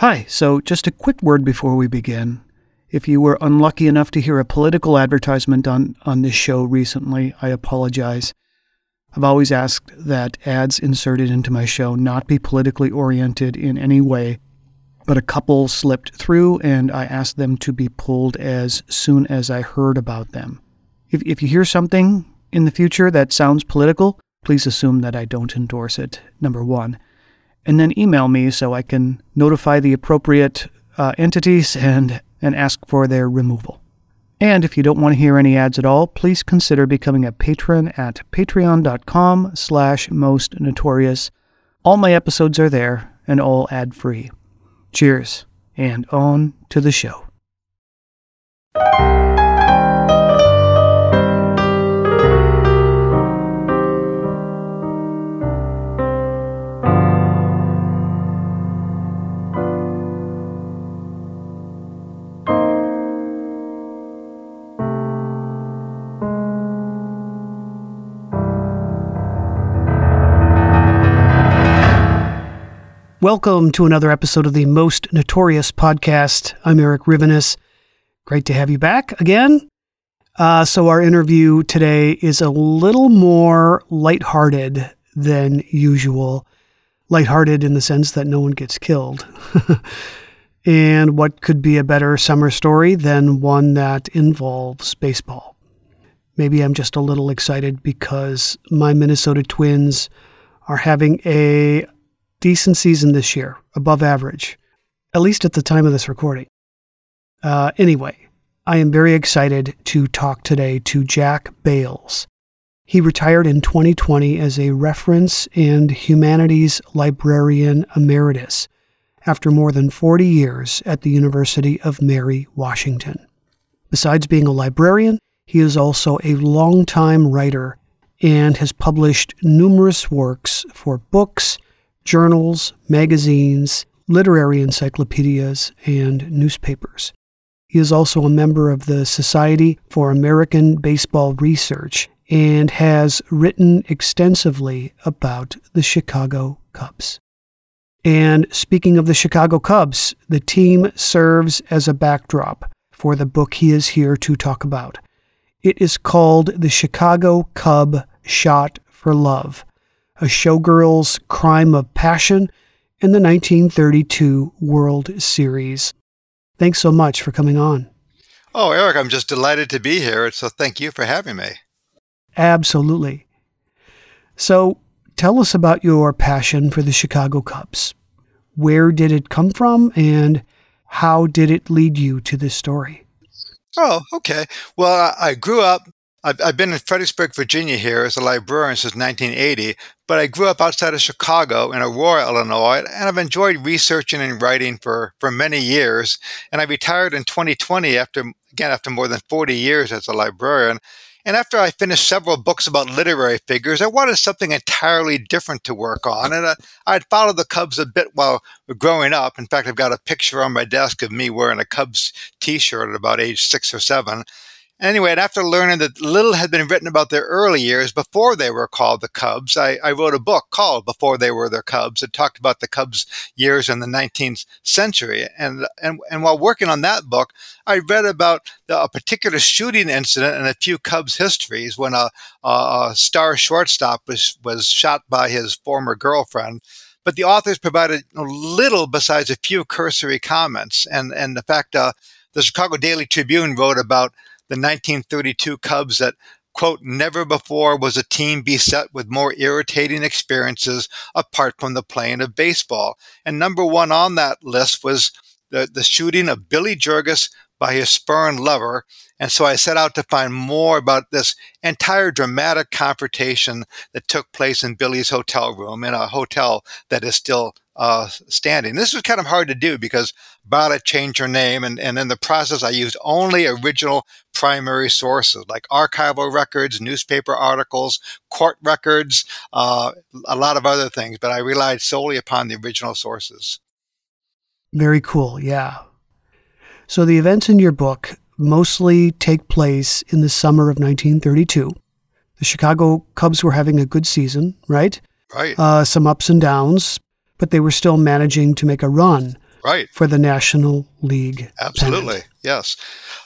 Hi, so just a quick word before we begin. If you were unlucky enough to hear a political advertisement on, on this show recently, I apologize. I've always asked that ads inserted into my show not be politically oriented in any way, but a couple slipped through and I asked them to be pulled as soon as I heard about them. If, if you hear something in the future that sounds political, please assume that I don't endorse it, number one and then email me so I can notify the appropriate uh, entities and, and ask for their removal. And if you don't want to hear any ads at all, please consider becoming a patron at patreon.com slash most notorious. All my episodes are there and all ad-free. Cheers, and on to the show. Welcome to another episode of the Most Notorious podcast. I'm Eric Rivenes. Great to have you back again. Uh, so, our interview today is a little more lighthearted than usual. Lighthearted in the sense that no one gets killed. and what could be a better summer story than one that involves baseball? Maybe I'm just a little excited because my Minnesota Twins are having a decent season this year, above average, at least at the time of this recording. Uh, anyway, I am very excited to talk today to Jack Bales. He retired in 2020 as a reference and humanities librarian emeritus after more than 40 years at the University of Mary Washington. Besides being a librarian, he is also a longtime writer and has published numerous works for books, journals, magazines, literary encyclopedias, and newspapers. He is also a member of the Society for American Baseball Research and has written extensively about the Chicago Cubs. And speaking of the Chicago Cubs, the team serves as a backdrop for the book he is here to talk about. It is called The Chicago Cub Shot for Love a showgirl's crime of passion in the 1932 World Series. Thanks so much for coming on. Oh, Eric, I'm just delighted to be here. So thank you for having me. Absolutely. So tell us about your passion for the Chicago Cubs. Where did it come from and how did it lead you to this story? Oh, okay. Well, I grew up I've, I've been in Fredericksburg, Virginia here as a librarian since 1980, but I grew up outside of Chicago in Aurora, Illinois, and I've enjoyed researching and writing for, for many years. And I retired in 2020 after, again, after more than 40 years as a librarian. And after I finished several books about literary figures, I wanted something entirely different to work on. And uh, I'd followed the Cubs a bit while growing up. In fact, I've got a picture on my desk of me wearing a Cubs t shirt at about age six or seven. Anyway, and after learning that little had been written about their early years before they were called the Cubs, I, I, wrote a book called Before They Were Their Cubs. It talked about the Cubs' years in the 19th century. And, and, and while working on that book, I read about the, a particular shooting incident in a few Cubs histories when a, a, a star shortstop was, was shot by his former girlfriend. but the authors provided little besides a few cursory comments. And, and the fact, uh, the Chicago Daily Tribune wrote about the 1932 Cubs that quote, never before was a team beset with more irritating experiences apart from the playing of baseball. And number one on that list was the, the shooting of Billy Jurges by his spurned lover. And so I set out to find more about this entire dramatic confrontation that took place in Billy's hotel room in a hotel that is still uh, standing. This was kind of hard to do because Bartlett changed her name, and, and in the process, I used only original primary sources like archival records, newspaper articles, court records, uh, a lot of other things, but I relied solely upon the original sources. Very cool, yeah. So the events in your book mostly take place in the summer of 1932. The Chicago Cubs were having a good season, right? Right. Uh, some ups and downs, but they were still managing to make a run right for the National League. Absolutely, pennant. yes.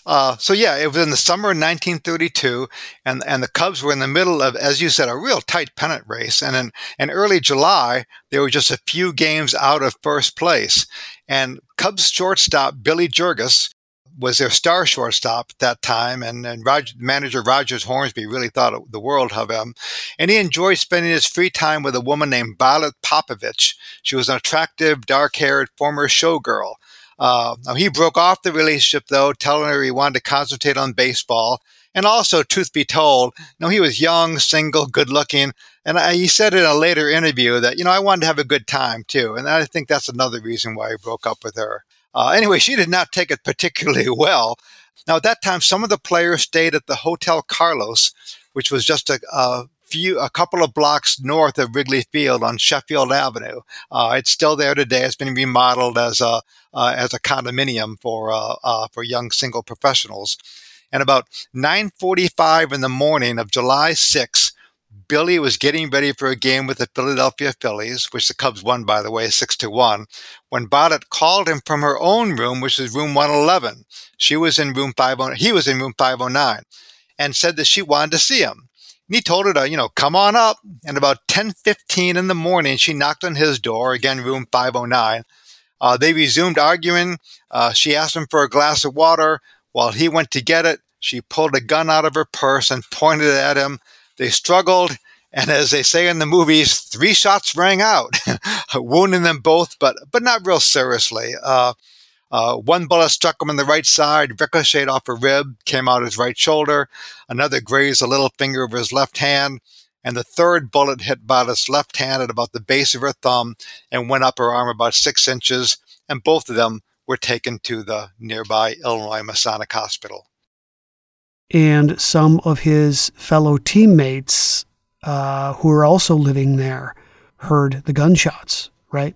Uh, so yeah, it was in the summer of 1932, and and the Cubs were in the middle of, as you said, a real tight pennant race. And in, in early July, they were just a few games out of first place. And Cubs shortstop Billy Jurges was their star shortstop at that time, and, and Roger, manager Rogers Hornsby really thought the world of him. And he enjoyed spending his free time with a woman named Violet Popovich. She was an attractive, dark haired former showgirl. Uh, he broke off the relationship though, telling her he wanted to concentrate on baseball. And also, truth be told, you know, he was young, single, good looking. And I, he said in a later interview that, you know, I wanted to have a good time too. And I think that's another reason why he broke up with her. Uh, anyway, she did not take it particularly well. Now, at that time, some of the players stayed at the Hotel Carlos, which was just a, a few, a couple of blocks north of Wrigley Field on Sheffield Avenue. Uh, it's still there today. It's been remodeled as a uh, as a condominium for uh, uh, for young single professionals. And about 9:45 in the morning of July 6, Billy was getting ready for a game with the Philadelphia Phillies, which the Cubs won, by the way, 6 to 1, when Bartlett called him from her own room, which is room 111. She was in room 509, he was in room 509, and said that she wanted to see him. And he told her to, you know, come on up. And about 10:15 in the morning, she knocked on his door, again room 509. Uh, they resumed arguing. Uh, she asked him for a glass of water. While he went to get it, she pulled a gun out of her purse and pointed it at him. They struggled, and as they say in the movies, three shots rang out, wounding them both, but but not real seriously. Uh, uh, one bullet struck him in the right side, ricocheted off a rib, came out his right shoulder. Another grazed a little finger of his left hand, and the third bullet hit Bartlett's left hand at about the base of her thumb and went up her arm about six inches. And both of them were taken to the nearby Illinois Masonic Hospital and some of his fellow teammates uh, who were also living there heard the gunshots, right?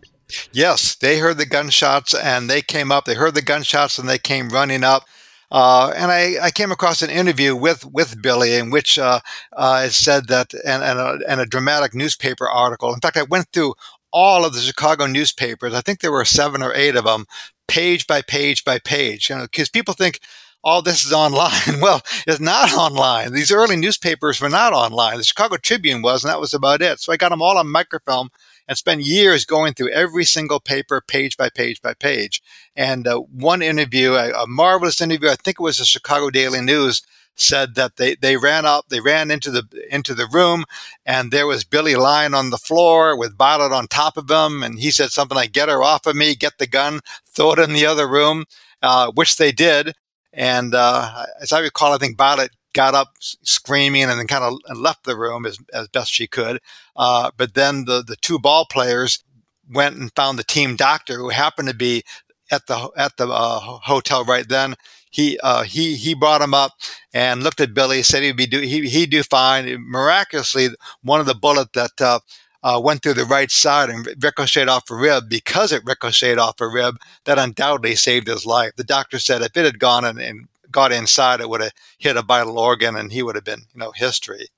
Yes, they heard the gunshots and they came up. They heard the gunshots and they came running up. Uh, and I, I, came across an interview with, with Billy in which uh, uh, it said that, and, and, a, and a dramatic newspaper article. In fact, I went through all of the Chicago newspapers. I think there were seven or eight of them, page by page by page. You know, because people think all this is online. Well, it's not online. These early newspapers were not online. The Chicago Tribune was, and that was about it. So I got them all on microfilm and spent years going through every single paper, page by page by page. And uh, one interview, a, a, marvelous interview, I think it was the Chicago Daily News, said that they, they ran up, they ran into the into the room, and there was Billy lying on the floor with Bartlett on top of him, and he said something like, "Get her off of me, get the gun, throw it in the other room," uh, which they did. And uh, as I recall, I think Bartlett got up screaming and then kind of left the room as, as best she could. Uh, but then the, the two ball players went and found the team doctor who happened to be at the at the uh, hotel right then. He uh, he he brought him up and looked at Billy. Said he'd be do he he'd do fine. Miraculously, one of the bullet that uh, went through the right side and ricocheted off a rib, because it ricocheted off a rib, that undoubtedly saved his life. The doctor said if it had gone and, and got inside, it would have hit a vital organ and he would have been, you know, history.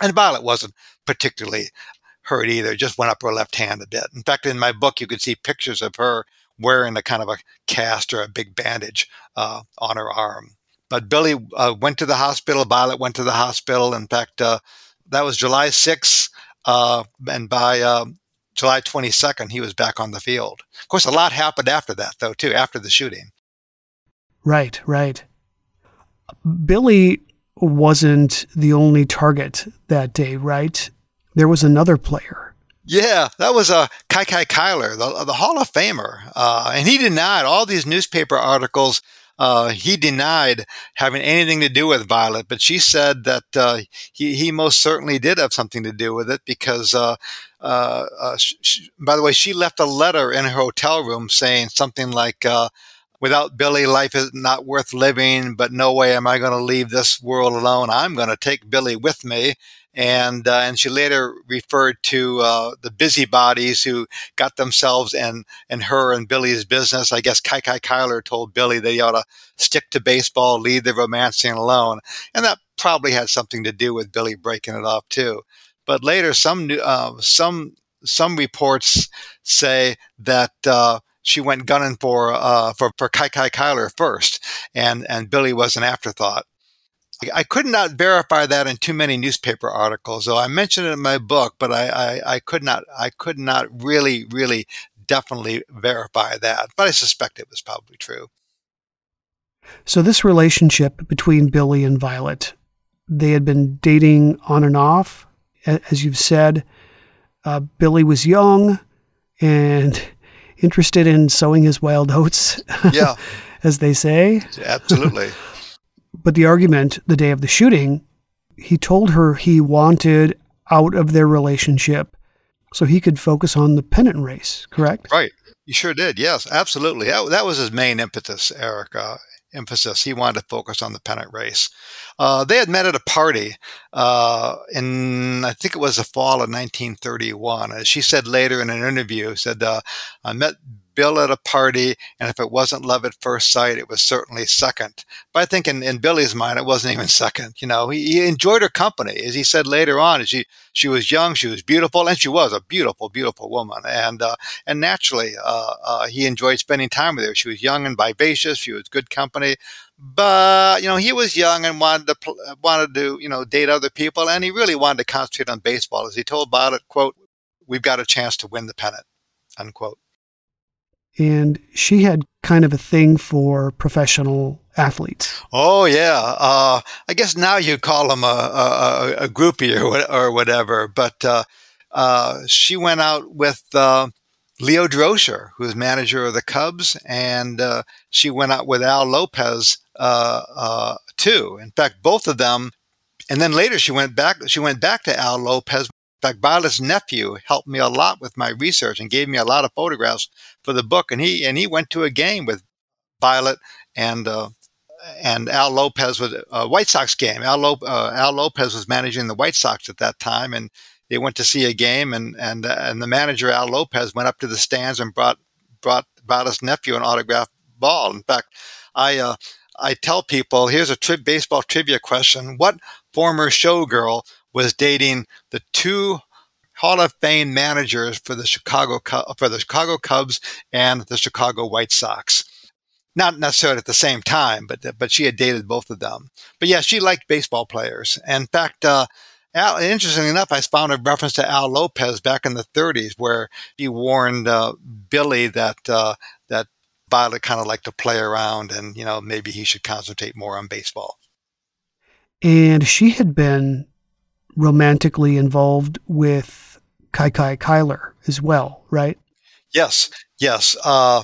And Violet wasn't particularly hurt either, just went up her left hand a bit. In fact, in my book, you could see pictures of her wearing a kind of a cast or a big bandage uh, on her arm. But Billy uh, went to the hospital. Violet went to the hospital. In fact, uh, that was July 6th. Uh, and by uh, July 22nd, he was back on the field. Of course, a lot happened after that, though, too, after the shooting. Right, right. Billy wasn't the only target that day, right? There was another player. Yeah, that was uh, Kiki Cuyler, the, the Hall of Famer. Uh, and he denied all these newspaper articles. Uh, he denied having anything to do with Violet, but she said that uh, he, he most certainly did have something to do with it because, uh, uh, uh she, by the way, she left a letter in her hotel room saying something like, uh, without Billy, life is not worth living, but no way am I going to leave this world alone. I'm going to take Billy with me. And, uh, and she later referred to uh, the busybodies who got themselves and, and her and Billy's business. I guess Kiki Cuyler told Billy he ought to stick to baseball, leave the romancing alone. And that probably had something to do with Billy breaking it off too. But later, some uh, some some reports say that uh, she went gunning for uh, for for Kiki Cuyler first, and and Billy was an afterthought. I could not verify that in too many newspaper articles, though I mentioned it in my book, but I, I, I could not I could not really really definitely verify that. But I suspect it was probably true. So this relationship between Billy and Violet, they had been dating on and off, as you've said. Uh, Billy was young, and interested in sowing his wild oats. Yeah. as they say. Absolutely. but the argument the day of the shooting, he told her he wanted out of their relationship so he could focus on the pennant race, correct? Right. He sure did. Yes, absolutely. That, that was his main impetus, Eric. Uh, emphasis. He wanted to focus on the pennant race. Uh, they had met at a party uh, in, I think it was the fall of 1931. As she said later in an interview, said, uh, I met Bill at a party, and if it wasn't love at first sight, it was certainly second. But I think in, in Billy's mind, it wasn't even second. You know, he, he, enjoyed her company, as he said later on. She she was young, she was beautiful, and she was a beautiful, beautiful woman. And uh, and naturally, uh, uh, he enjoyed spending time with her. She was young and vivacious. She was good company. But you know, he was young and wanted to wanted to you know date other people, and he really wanted to concentrate on baseball. As he told Violet, "quote We've got a chance to win the pennant." Unquote and she had kind of a thing for professional athletes. Oh yeah, uh, I guess now you call them a, a, a groupie or, or whatever. But uh, uh, she went out with uh, Leo Durocher, who was manager of the Cubs, and uh, she went out with Al Lopez uh, too. In fact, both of them. And then later she went back. She went back to Al Lopez fact, Violet's nephew helped me a lot with my research and gave me a lot of photographs for the book. And he and he went to a game with Violet and uh, and Al Lopez was a White Sox game. Al, uh, Al Lopez was managing the White Sox at that time, and they went to see a game. and and uh, and the manager Al Lopez went up to the stands and brought brought Violet's nephew an autographed ball. In fact, I. Uh, I tell people, here's a tri- baseball trivia question. What former showgirl was dating the two Hall of Fame managers for the Chicago for the Chicago Cubs and the Chicago White Sox. Not necessarily at the same time, but but she had dated both of them. But yeah, she liked baseball players. in fact, uh, Al, interestingly enough, I found a reference to Al Lopez back in the 30s, where he warned uh, Billy that uh, that Violet kind of liked to play around, and you know maybe he should concentrate more on baseball. And she had been romantically involved with Kiki Cuyler as well, right? Yes, yes. Uh,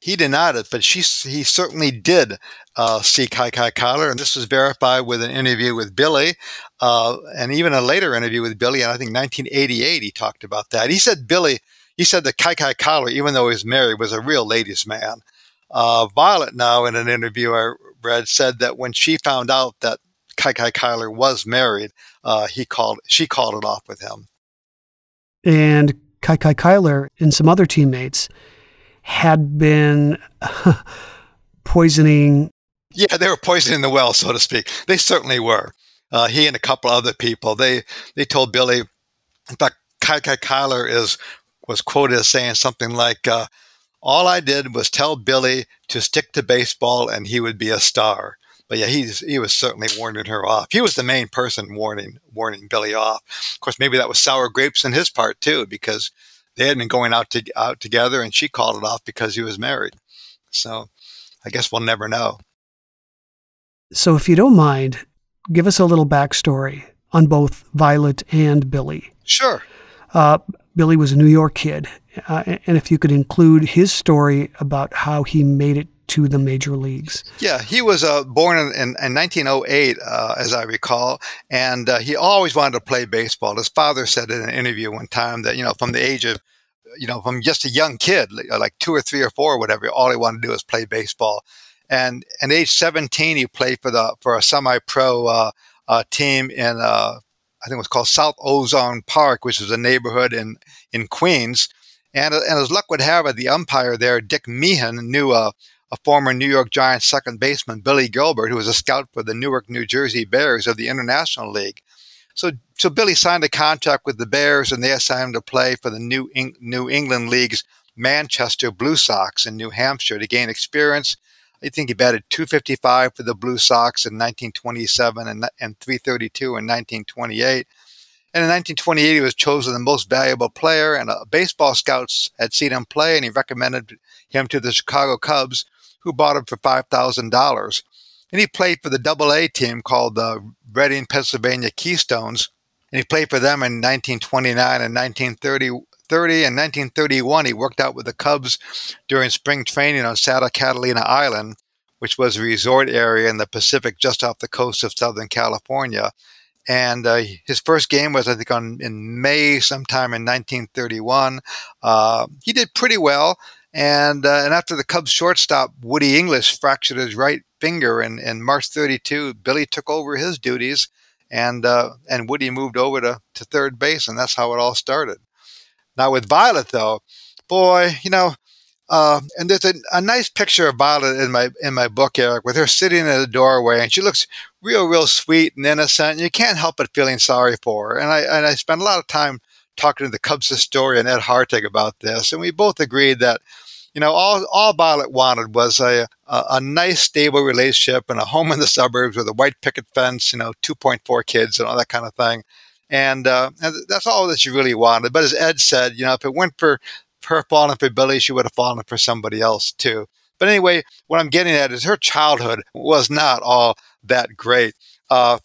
he denied it, but she he certainly did uh, see Kiki Cuyler, and this was verified with an interview with Billy, uh, and even a later interview with Billy. And I think 1988, he talked about that. He said Billy, he said that Kiki Cuyler, even though he was married, was a real ladies' man. Uh, Violet, now in an interview I read, said that when she found out that Kiki Cuyler was married, uh, he called she called it off with him. And Kiki Cuyler and some other teammates had been poisoning. Yeah, they were poisoning the well, so to speak. They certainly were. Uh, he and a couple other people. They they told Billy. In fact, Kiki Cuyler is was quoted as saying something like, uh, "All I did was tell Billy to stick to baseball, and he would be a star." But yeah, he's he was certainly warning her off. He was the main person warning warning Billy off. Of course, maybe that was sour grapes in his part too, because they had been going out to out together, and she called it off because he was married. So I guess we'll never know. So, if you don't mind, give us a little backstory on both Violet and Billy. Sure. Uh, Billy was a New York kid, uh, and if you could include his story about how he made it to the major leagues. Yeah, he was uh, born in, in, in 1908, uh, as I recall, and uh, he always wanted to play baseball. His father said in an interview one time that, you know, from the age of, you know, from just a young kid, like two or three or four or whatever, all he wanted to do was play baseball. And at age 17, he played for the for a semi-pro uh, uh, team in uh, I think it was called South Ozone Park, which was a neighborhood in in Queens. And, and as luck would have it, the umpire there, Dick Meehan, knew a, a former New York Giants second baseman, Billy Gilbert, who was a scout for the Newark, New Jersey Bears of the International League. So, so Billy signed a contract with the Bears, and they assigned him to play for the New, New England League's Manchester Blue Sox in New Hampshire to gain experience I think he batted 255 for the Blue Sox in 1927 and, and 332 in 1928. And in 1928, he was chosen the most valuable player, and uh, baseball scouts had seen him play, and he recommended him to the Chicago Cubs, who bought him for $5,000. And he played for the Double A team called the Reading, Pennsylvania Keystones, and he played for them in 1929 and 1930, 1930 and 1931, he worked out with the Cubs during spring training on Santa Catalina Island, which was a resort area in the Pacific just off the coast of Southern California. And uh, his first game was, I think, on in May sometime in 1931. Uh, he did pretty well. And, uh, and after the Cubs shortstop, Woody English, fractured his right finger in, in March 32, Billy took over his duties and, uh, and Woody moved over to, to third base. And that's how it all started. Now with Violet, though, boy, you know, uh, and there's a, a, nice picture of Violet in my in my book, Eric, with her sitting in the doorway, and she looks real, real sweet and innocent. And you can't help but feeling sorry for her. And I and I spent a lot of time talking to the Cubs historian Ed Hartig about this, and we both agreed that you know, all, all Violet wanted was a, a, a, nice, stable relationship and a home in the suburbs with a white picket fence, you know, 2.4 kids and all that kind of thing. And, uh, and that's all that she really wanted. But as Ed said, you know, if it went for her falling for Billy, she would have fallen for somebody else too. But anyway, what I'm getting at is her childhood was not all that great. Uh,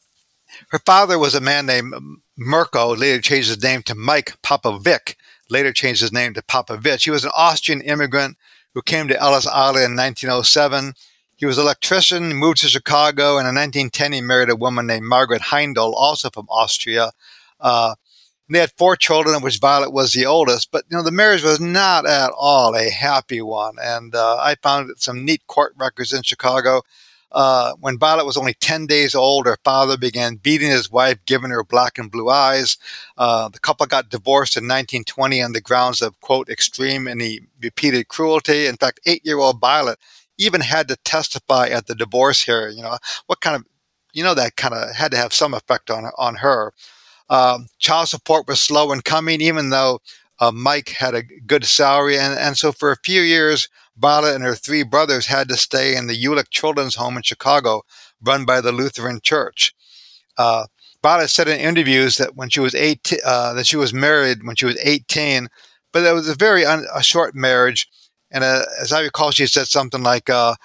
her father was a man named Mirko, later changed his name to Mike Popovic, later changed his name to Popovich. He was an Austrian immigrant who came to Ellis Island in 1907. He was an electrician, moved to Chicago, and in 1910 he married a woman named Margaret Heindel, also from Austria. Uh, they had four children, of which Violet was the oldest. But you know, the marriage was not at all a happy one. And uh, I found some neat court records in Chicago. Uh, when Violet was only 10 days old, her father began beating his wife, giving her black and blue eyes. Uh, the couple got divorced in 1920 on the grounds of, quote, extreme and repeated cruelty. In fact, eight year old Violet even had to testify at the divorce hearing. You know, what kind of, you know, that kind of had to have some effect on, on her. Um, child support was slow in coming, even though uh, Mike had a good salary. And, and so for a few years, Violet and her three brothers had to stay in the Uhlich Children's Home in Chicago, run by the Lutheran Church. Uh, said in interviews that when she was 18, uh, that she was married when she was 18, but it was a very un- a short marriage. And uh, as I recall, she said something like, uh,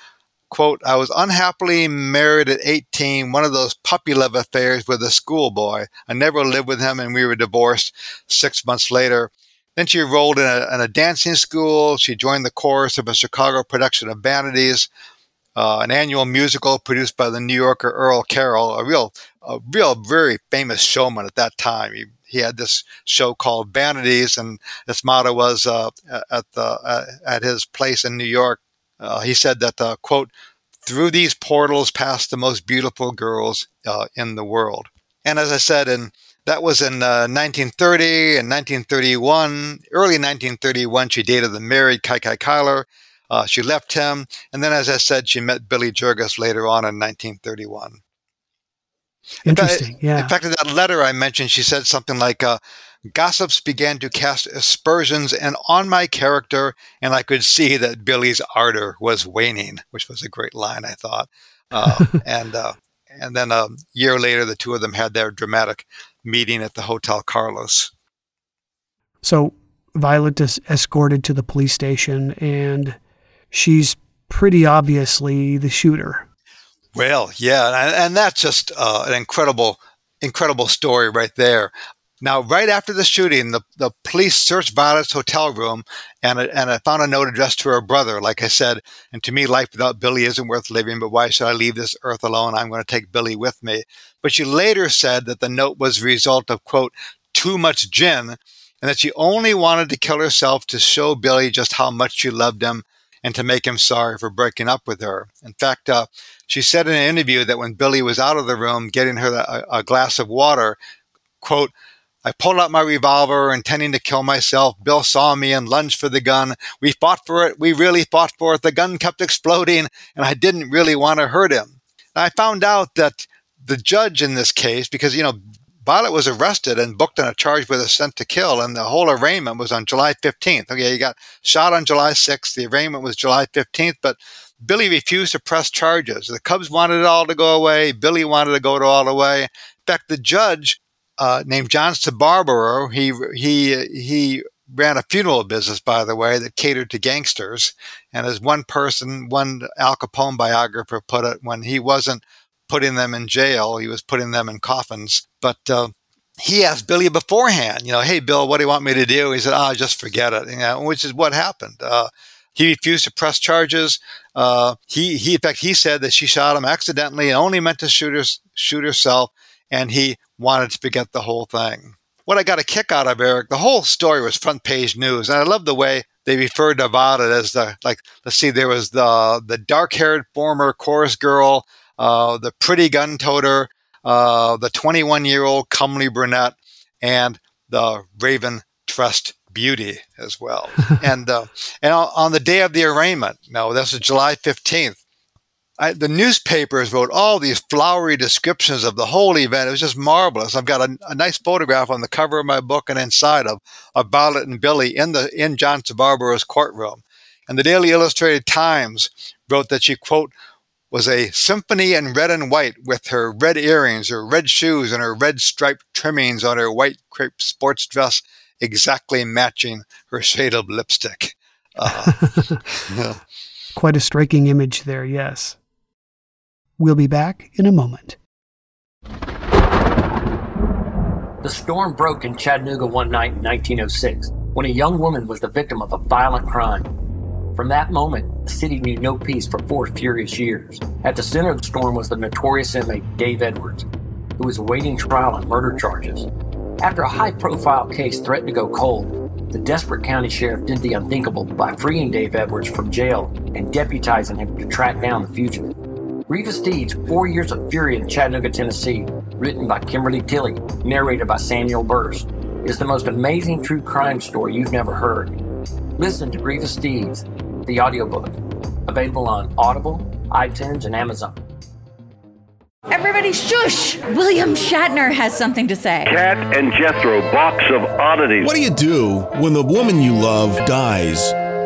quote, I was unhappily married at 18, one of those puppy love affairs with a schoolboy. I never lived with him and we were divorced six months later. Then she enrolled in a, in a dancing school. She joined the chorus of a Chicago production of Vanities, uh, an annual musical produced by the New Yorker Earl Carroll, a real, a real, very famous showman at that time. He, he had this show called Vanities, and its motto was uh, at the uh, at his place in New York, uh, he said that, uh, quote, through these portals pass the most beautiful girls uh, in the world. And as I said, and that was in 1930 uh, and 1931. Early 1931, she dated the married Kiki Cuyler. Uh, she left him. And then, as I said, she met Billy Jurges later on in 1931. Interesting. In fact, yeah. In fact, in that letter I mentioned, she said something like, uh, Gossips began to cast aspersions and on my character, and I could see that Billy's ardor was waning, which was a great line, I thought. Uh, and uh, and then a year later, the two of them had their dramatic meeting at the Hotel Carlos. So Violet is escorted to the police station, and she's pretty obviously the shooter. Well, yeah, and, and that's just uh, an incredible, incredible story right there. Now, right after the shooting, the, the police searched Violet's hotel room and, and I found a note addressed to her brother. Like I said, and to me, life without Billy isn't worth living, but why should I leave this earth alone? I'm going to take Billy with me. But she later said that the note was a result of, quote, too much gin, and that she only wanted to kill herself to show Billy just how much she loved him and to make him sorry for breaking up with her. In fact, uh, she said in an interview that when Billy was out of the room getting her a, a glass of water, quote, I pulled out my revolver, intending to kill myself. Bill saw me and lunged for the gun. We fought for it. We really fought for it. The gun kept exploding, and I didn't really want to hurt him. I found out that the judge in this case, because, you know, Violet was arrested and booked on a charge with a sent to kill, and the whole arraignment was on July 15th. Okay, he got shot on July 6th. The arraignment was July 15th, but Billy refused to press charges. The Cubs wanted it all to go away. Billy wanted to go to all the way. In fact, the judge uh, named John Sbarbaro. He he he ran a funeral business, by the way, that catered to gangsters. And as one person, one Al Capone biographer put it, when he wasn't putting them in jail, he was putting them in coffins. But uh, he asked Billy beforehand, you know, hey Bill, what do you want me to do? He said, oh, just forget it. You know, which is what happened. Uh, he refused to press charges. Uh, he, he, in fact, he said that she shot him accidentally and only meant to shoot, her, shoot herself and he wanted to forget the whole thing. What I got a kick out of Eric, the whole story was front page news, and I love the way they referred to Violet as the like. Let's see, there was the the dark haired former chorus girl, uh, the pretty gun toter, uh, the 21 year old comely brunette, and the raven trust beauty as well. and uh, and on the day of the arraignment, no, this is July 15th. I, the newspapers wrote all these flowery descriptions of the whole event. It was just marvelous. I've got a, a nice photograph on the cover of my book and inside of, of Violet and Billy in the in John Sbarbaro's courtroom. And the Daily Illustrated Times wrote that she quote was a symphony in red and white with her red earrings, her red shoes, and her red striped trimmings on her white crepe sports dress, exactly matching her shade of lipstick. Uh, yeah. Quite a striking image there, yes. We'll be back in a moment. The storm broke in Chattanooga one night in 1906 when a young woman was the victim of a violent crime. From that moment, the city knew no peace for four furious years. At the center of the storm was the notorious inmate Dave Edwards, who was awaiting trial on murder charges. After a high profile case threatened to go cold, the desperate county sheriff did the unthinkable by freeing Dave Edwards from jail and deputizing him to track down the fugitive. Grievous Deeds, Four Years of Fury in Chattanooga, Tennessee, written by Kimberly Tilley, narrated by Samuel Burst, is the most amazing true crime story you've never heard. Listen to Grievous Deeds, the audiobook, available on Audible, iTunes, and Amazon. Everybody shush! William Shatner has something to say. Kat and Jethro, box of oddities. What do you do when the woman you love dies?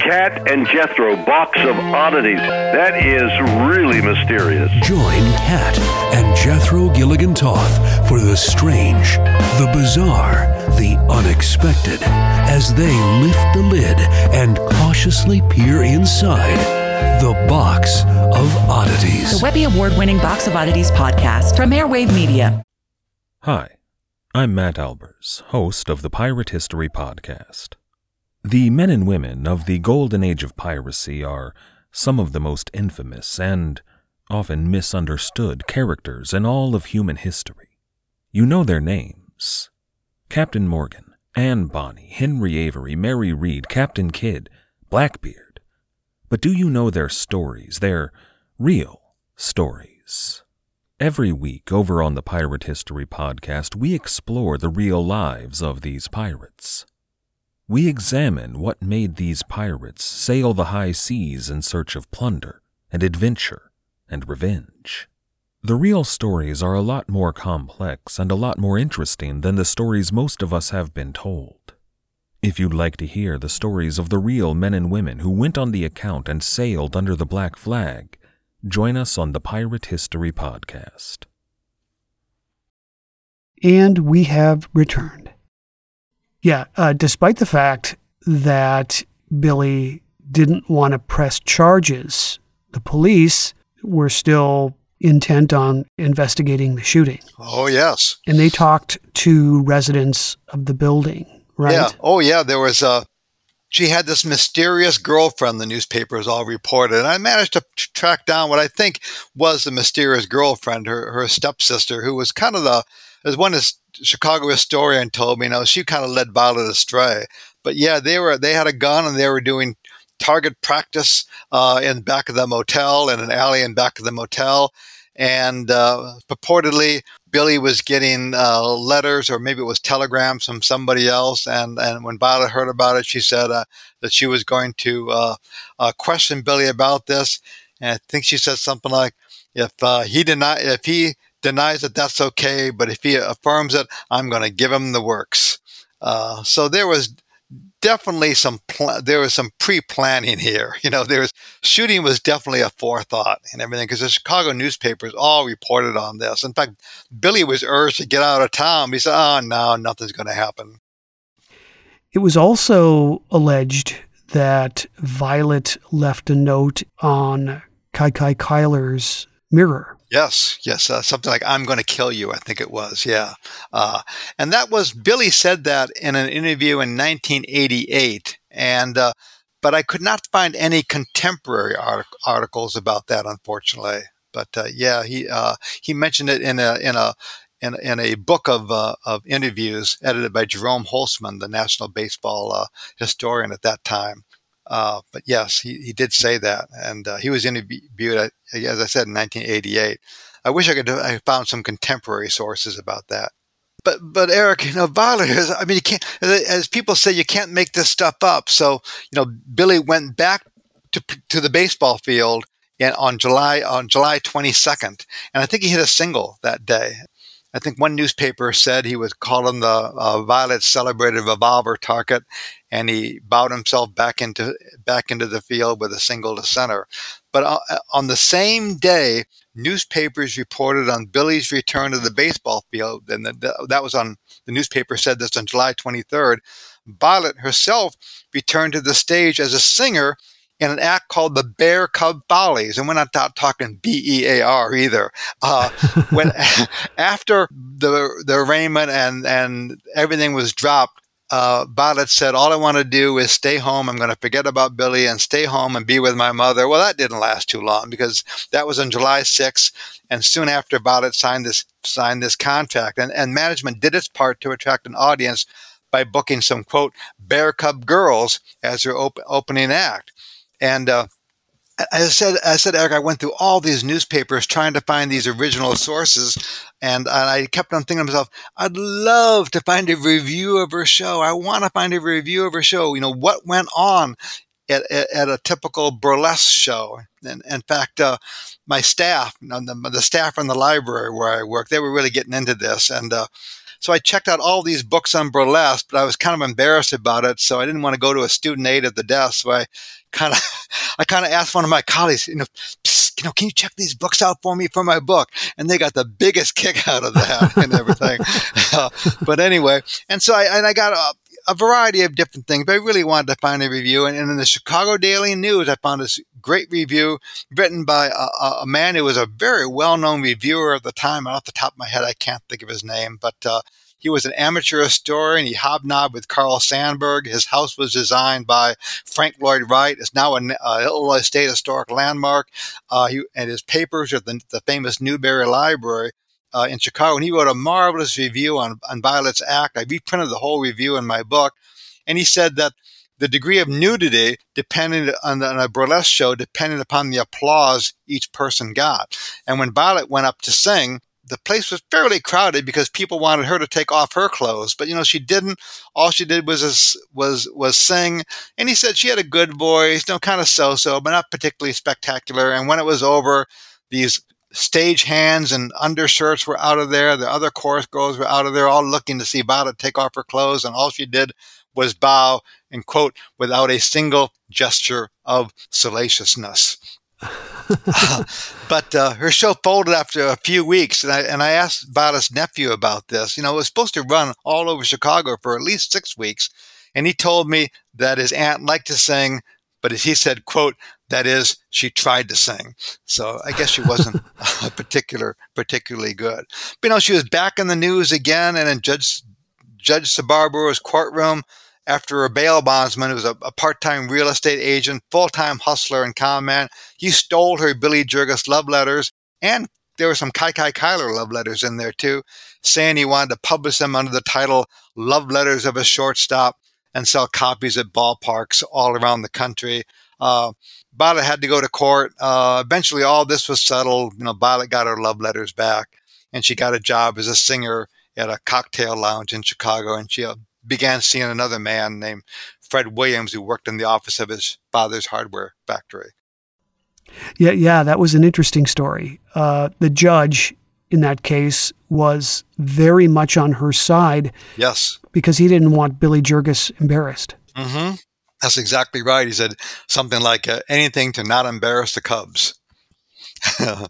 Kat and Jethro box of oddities. That is really mysterious. Join Kat and Jethro Gilligan Toth for the strange, the bizarre, the unexpected as they lift the lid and cautiously peer inside the Box of Oddities. The Webby Award winning Box of Oddities podcast from Airwave Media. Hi, I'm Matt Albers, host of the Pirate History Podcast. The men and women of the golden age of piracy are some of the most infamous and often misunderstood characters in all of human history. You know their names Captain Morgan, Anne Bonny, Henry Avery, Mary Read, Captain Kidd, Blackbeard. But do you know their stories, their real stories? Every week over on the Pirate History Podcast, we explore the real lives of these pirates. We examine what made these pirates sail the high seas in search of plunder and adventure and revenge. The real stories are a lot more complex and a lot more interesting than the stories most of us have been told. If you'd like to hear the stories of the real men and women who went on the account and sailed under the black flag, join us on the Pirate History Podcast. And we have returned. Yeah, uh, despite the fact that Billy didn't want to press charges, the police were still intent on investigating the shooting. Oh, yes. And they talked to residents of the building, right? Yeah. Oh, yeah. There was a. She had this mysterious girlfriend, the newspapers all reported. And I managed to t- track down what I think was the mysterious girlfriend, her, her stepsister, who was kind of the, as one Chicago historian told me, you know, she kind of led Violet astray. But yeah, they were, they had a gun and they were doing target practice uh, in the back of the motel, in an alley in back of the motel. And uh, purportedly, Billy was getting uh, letters or maybe it was telegrams from somebody else. And, and when Violet heard about it, she said uh, that she was going to uh, uh, question Billy about this. And I think she said something like, if he did not, if he denies that that's okay. But if he affirms it, I'm going to give him the works. Uh, so there was definitely some pl- there was some pre-planning here. You know, there was shooting was definitely a forethought and everything because the Chicago newspapers all reported on this. In fact, Billy was urged to get out of town. He said, "Oh no, nothing's going to happen." It was also alleged that Violet left a note on Kiki Cuyler's mirror Yes, yes, uh, something like "I'm going to kill you." I think it was, yeah, uh, and that was Billy said that in an interview in 1988, and uh, but I could not find any contemporary art- articles about that, unfortunately. But uh, yeah, he uh, he mentioned it in a in a in, in a book of uh, of interviews edited by Jerome Holtzman, the national baseball historian at that time. Uh, but yes, he, he did say that, and uh, he was interviewed, as I said, in 1988. I wish I could I found some contemporary sources about that. But but Eric, you know, Violet is. I mean, you can't. As people say, you can't make this stuff up. So you know, Billy went back to to the baseball field in, on July on July 22nd, and I think he hit a single that day. I think one newspaper said he was calling the uh, Violet celebrated revolver target, and he bowed himself back into back into the field with a single to center. But uh, on the same day, newspapers reported on Billy's return to the baseball field, and the, that was on the newspaper said this on July 23rd. Violet herself returned to the stage as a singer in an act called the Bear Cub Follies, and we're not talking B E A R either. Uh, when after the the arraignment and and everything was dropped, uh, said, "All I want to do is stay home. I'm going to forget about Billy and stay home and be with my mother." Well, that didn't last too long because that was on July 6th, and soon after Violet signed this signed this contract, and, and management did its part to attract an audience by booking some quote Bear Cub girls as their op- opening act. And uh, I said, I said, Eric, I went through all these newspapers trying to find these original sources, and, I kept on thinking to myself, I'd love to find a review of her show. I want to find a review of her show. You know, what went on at, at, at a typical burlesque show. And in fact, uh, my staff, you know, the, the, staff in the library where I work, they were really getting into this, and uh, so I checked out all these books on burlesque, but I was kind of embarrassed about it. So I didn't want to go to a student aide at the desk. So I kind of, I kind of asked one of my colleagues, you know, you know, can you check these books out for me for my book? And they got the biggest kick out of that and everything. uh, but anyway, and so I, and I got a, a, variety of different things, but I really wanted to find a review. And, and in the Chicago Daily News, I found this great review written by a, a man who was a very well-known reviewer at the time. And off the top of my head, I can't think of his name, but uh, he was an amateur historian. He hobnobbed with Carl Sandburg. His house was designed by Frank Lloyd Wright. It's now an uh, Illinois State Historic Landmark. Uh, he, and his papers are at the, the famous Newberry Library. Uh, in Chicago, and he wrote a marvelous review on, on Violet's Act. I reprinted the whole review in my book, and he said that the degree of nudity depended on, on, a burlesque show depended upon the applause each person got. And when Violet went up to sing, the place was fairly crowded because people wanted her to take off her clothes, but you know she didn't. All she did was was was sing, and he said she had a good voice, you know, kind of so-so, but not particularly spectacular. And when it was over, these stage hands and undershirts were out of there. The other chorus girls were out of there, all looking to see Violet take off her clothes, and all she did was bow and quote without a single gesture of salaciousness. but uh, her show folded after a few weeks, and I and I asked Violet's nephew about this. You know, it was supposed to run all over Chicago for at least six weeks, and he told me that his aunt liked to sing, but as he said, "quote that is, she tried to sing." So I guess she wasn't particular particularly good. But, you know, she was back in the news again, and in Judge Judge Sbarbaro's courtroom after a bail bondsman who was a, a part-time real estate agent, full-time hustler and con man. He stole her Billy Jurges love letters, and there were some Kiki Cuyler love letters in there too, saying he wanted to publish them under the title "Love Letters of a Shortstop" and sell copies at ballparks all around the country. Uh, Violet had to go to court. Uh, eventually, all this was settled. You know, Violet got her love letters back, and she got a job as a singer at a cocktail lounge in Chicago, and she uh, began seeing another man named Fred Williams who worked in the office of his father's hardware factory. Yeah, yeah, that was an interesting story. Uh, the judge in that case was very much on her side. Yes, because he didn't want Billy Jurges embarrassed. Mm-hmm. That's exactly right. He said something like uh, anything to not embarrass the Cubs.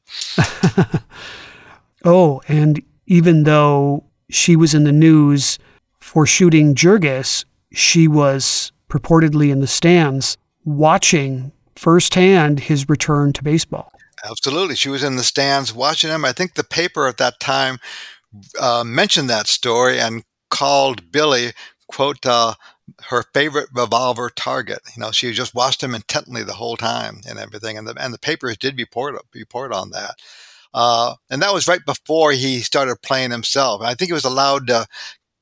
oh, and even though she was in the news for shooting Jurges, she was purportedly in the stands watching firsthand his return to baseball. Absolutely. She was in the stands watching him. I think the paper at that time uh, mentioned that story and called Billy, quote, uh, her favorite revolver target. You know, she just watched him intently the whole time and everything. And the, and the papers did report, report on that. Uh, and that was right before he started playing himself. I think he was allowed to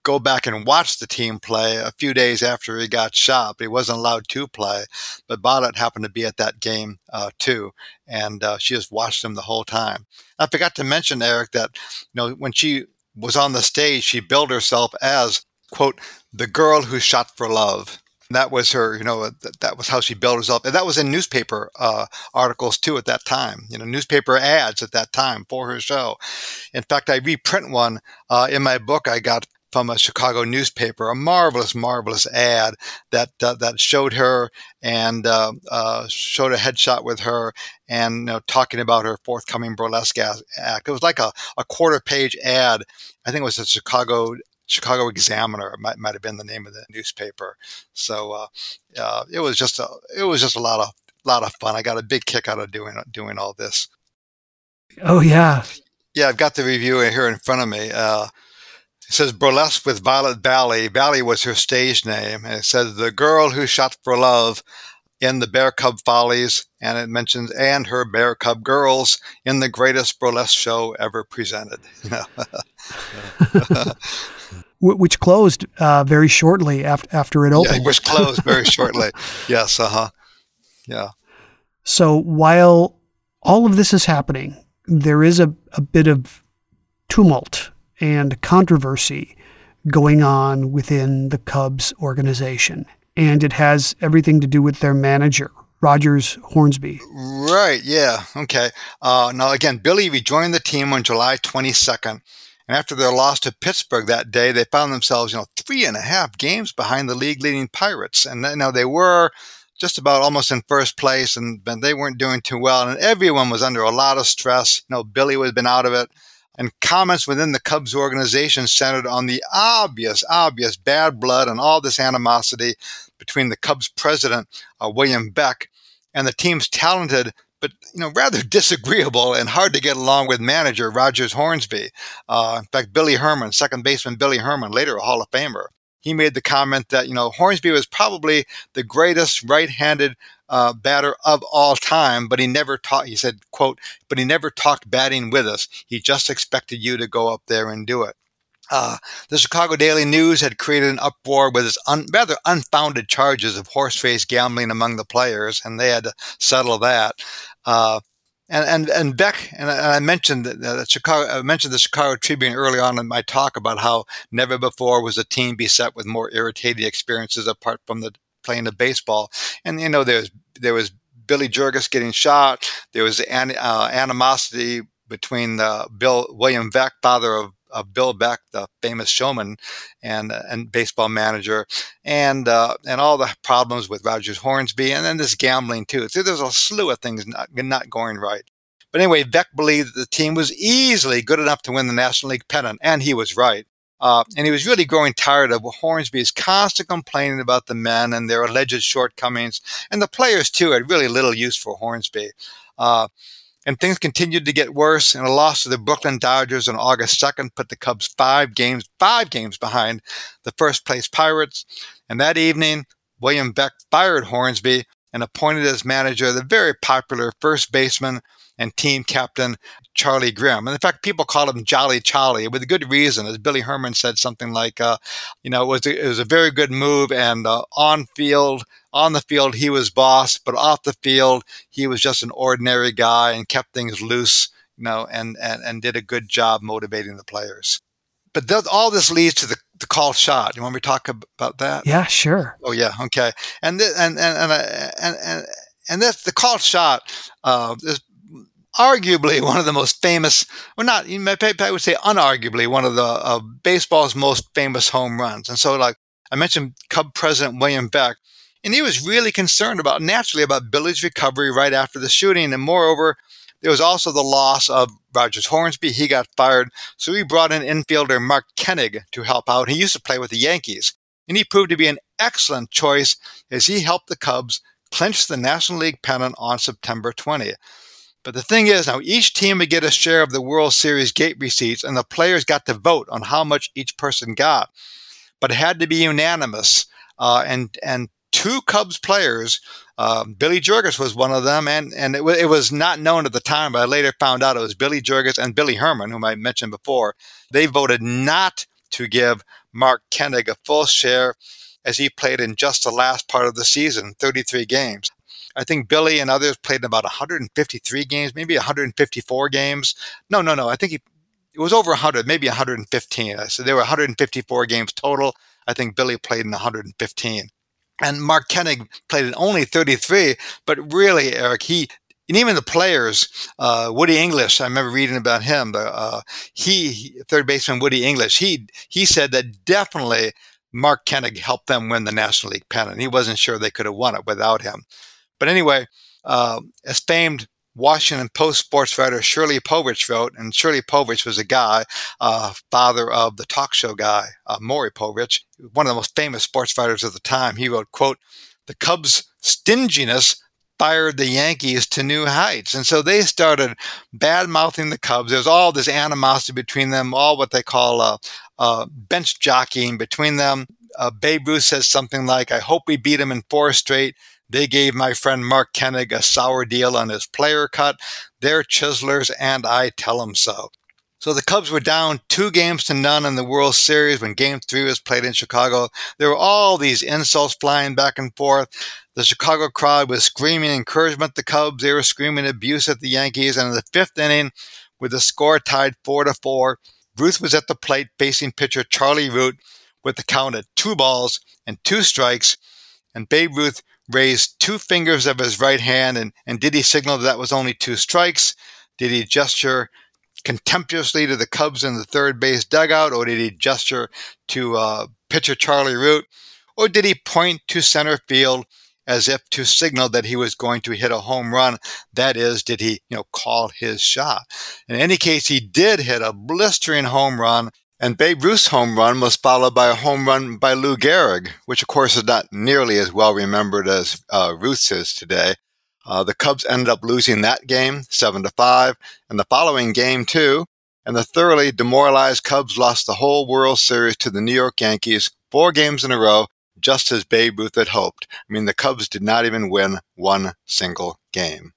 go back and watch the team play a few days after he got shot. But he wasn't allowed to play. But Violet happened to be at that game uh, too, and uh, she just watched him the whole time. I forgot to mention Eric that you know when she was on the stage, she billed herself as quote the girl who shot for love that was her, you know, that was how she built herself. And that was in newspaper uh, articles too at that time, you know, newspaper ads at that time for her show. In fact, I reprint one uh, in my book I got from a Chicago newspaper, a marvelous, marvelous ad that uh, that showed her and uh, uh, showed a headshot with her and you know, talking about her forthcoming burlesque act. It was like a, a quarter page ad. I think it was a Chicago Chicago Examiner might might have been the name of the newspaper. So uh, uh, it was just a it was just a lot of lot of fun. I got a big kick out of doing doing all this. Oh yeah, yeah. I've got the review here in front of me. It says burlesque with Violet Valley. Valley was her stage name, and it says the girl who shot for love in the Bear Cub Follies, and it mentions and her Bear Cub girls in the greatest burlesque show ever presented. which closed uh, very shortly after after it opened. Yeah, which closed very shortly. Yes, uh huh. Yeah. So while all of this is happening, there is a, a bit of tumult and controversy going on within the Cubs organization. And it has everything to do with their manager, Rogers Hornsby. Right, yeah. Okay. Uh, now, again, Billy rejoined the team on July 22nd and after their loss to Pittsburgh that day, they found themselves, you know, three and a half games behind the league leading Pirates. And you know, they were just about almost in first place and, they weren't doing too well. And everyone was under a lot of stress. You know, Billy had been out of it. And comments within the Cubs organization centered on the obvious, obvious bad blood and all this animosity between the Cubs president, uh, William Veeck, and the team's talented but you know rather disagreeable and hard to get along with manager Rogers Hornsby. Uh, in fact, Billy Herman, second baseman Billy Herman, later a Hall of Famer, he made the comment that you know Hornsby was probably the greatest right-handed uh, batter of all time, but he never taught. He said, "quote," but he never talked batting with us. He just expected you to go up there and do it. Uh, the Chicago Daily News had created an uproar with its un- rather unfounded charges of horse-face gambling among the players, and they had to settle that. Uh, and and and Veeck and I mentioned that, that Chicago. I mentioned the Chicago Tribune early on in my talk about how never before was a team beset with more irritating experiences apart from the playing the baseball. And you know, there was there was Billy Jurges getting shot. There was an, uh, animosity between uh, Bill William Veeck, father of of Bill Veeck, the famous showman and uh, and baseball manager, and uh, and all the problems with Rogers Hornsby, and then this gambling too. So there's a slew of things not not going right. But anyway, Veeck believed that the team was easily good enough to win the National League pennant, and he was right. Uh, and he was really growing tired of Hornsby's constant complaining about the men and their alleged shortcomings, and the players too had really little use for Hornsby. Uh, and things continued to get worse, and a loss to the Brooklyn Dodgers on August 2nd put the Cubs five games, five games behind the first place Pirates. And that evening, William Veeck fired Hornsby and appointed as manager the very popular first baseman and team captain Charlie Grimm. And in fact, people called him Jolly Charlie with a good reason. As Billy Herman said something like, uh, you know, it was, a, it was a very good move and uh, on field on the field, he was boss, but off the field, he was just an ordinary guy and kept things loose, you know, and, and, and did a good job motivating the players. But th- all this leads to the, the call shot. You want me to talk about that? Yeah, sure. Oh, yeah. Okay. And, th- and, and, and, and, and, and that's the call shot uh, is arguably one of the most famous, well, not, I would say unarguably one of the uh, baseball's most famous home runs. And so, like I mentioned, Cub president William Veeck and he was really concerned about, naturally, about Billy's recovery right after the shooting. And moreover, there was also the loss of Rogers Hornsby. He got fired. So he brought in infielder Mark Koenig to help out. He used to play with the Yankees. And he proved to be an excellent choice as he helped the Cubs clinch the National League pennant on September 20th. But the thing is, now each team would get a share of the World Series gate receipts, and the players got to vote on how much each person got. But it had to be unanimous. Uh, and and two Cubs players. Uh, Billy Jurges was one of them, and and it, w- it was not known at the time, but I later found out it was Billy Jurges and Billy Herman, whom I mentioned before. They voted not to give Mark Koenig a full share as he played in just the last part of the season, 33 games. I think Billy and others played in about 153 games, maybe 154 games. No, no, no. I think he, it was over 100, maybe 115. So there were 154 games total. I think Billy played in 115 and Mark Koenig played in only 33, but really, Eric, he and even the players, uh, Woody English, I remember reading about him. Uh, he, third baseman Woody English, he he said that definitely Mark Koenig helped them win the National League pennant. He wasn't sure they could have won it without him. But anyway, uh, as famed Washington Post sports writer Shirley Povich wrote, and Shirley Povich was a guy, uh, father of the talk show guy, uh, Maury Povich, one of the most famous sports writers of the time. He wrote, quote, the Cubs' stinginess fired the Yankees to new heights. And so they started bad mouthing the Cubs. There's all this animosity between them, all what they call uh, uh, bench jockeying between them. Uh, Babe Ruth says something like, I hope we beat him in four straight. They gave my friend Mark Koenig a sour deal on his player cut. They're chiselers, and I tell them so. So the Cubs were down two games to none in the World Series when Game 3 was played in Chicago. There were all these insults flying back and forth. The Chicago crowd was screaming encouragement to the Cubs. They were screaming abuse at the Yankees. And in the fifth inning, with the score tied 4 to 4, Ruth was at the plate facing pitcher Charlie Root with the count at two balls and two strikes. And Babe Ruth raised two fingers of his right hand, and, and did he signal that, that was only two strikes? Did he gesture contemptuously to the Cubs in the third base dugout, or did he gesture to uh, pitcher Charlie Root, or did he point to center field as if to signal that he was going to hit a home run? That is, did he, you know, call his shot? In any case, he did hit a blistering home run and Babe Ruth's home run was followed by a home run by Lou Gehrig, which of course is not nearly as well remembered as uh, Ruth's is today. Uh, the Cubs ended up losing that game, seven to five, and the following game too. And the thoroughly demoralized Cubs lost the whole World Series to the New York Yankees four games in a row, just as Babe Ruth had hoped. I mean, the Cubs did not even win one single game.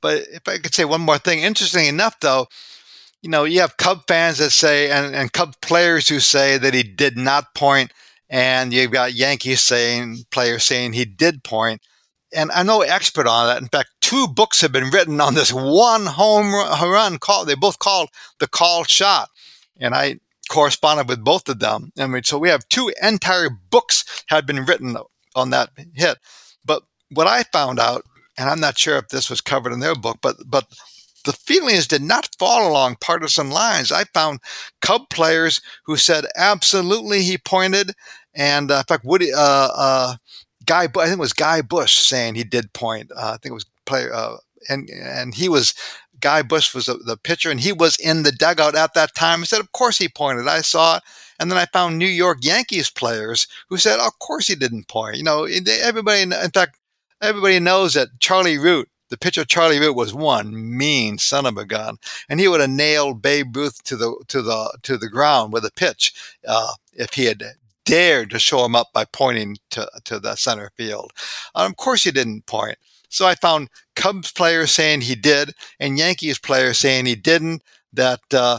But if I could say one more thing, interesting enough, though, you know, you have Cub fans that say, and, and Cub players who say that he did not point, and you've got Yankees saying, players saying he did point. and I'm no expert on that. In fact, two books have been written on this one home run call. They both called the call shot, and I corresponded with both of them. I mean, so we have two entire books had been written on that hit. But what I found out, and I'm not sure if this was covered in their book, but but the feelings did not fall along partisan lines. I found Cub players who said absolutely he pointed, and uh, in fact, Woody, uh, uh, Guy, I think it was Guy Bush saying he did point. Uh, I think it was player, uh, and and he was Guy Bush was the pitcher, and he was in the dugout at that time. He said, "Of course he pointed. I saw it." And then I found New York Yankees players who said, "Of course he didn't point." You know, everybody. In fact, everybody knows that Charlie Root the pitcher Charlie Root was one mean son of a gun, and he would have nailed Babe Ruth to the to the to the ground with a pitch uh, if he had dared to show him up by pointing to to the center field. Of course, he didn't point. So I found Cubs players saying he did, and Yankees players saying he didn't. That uh,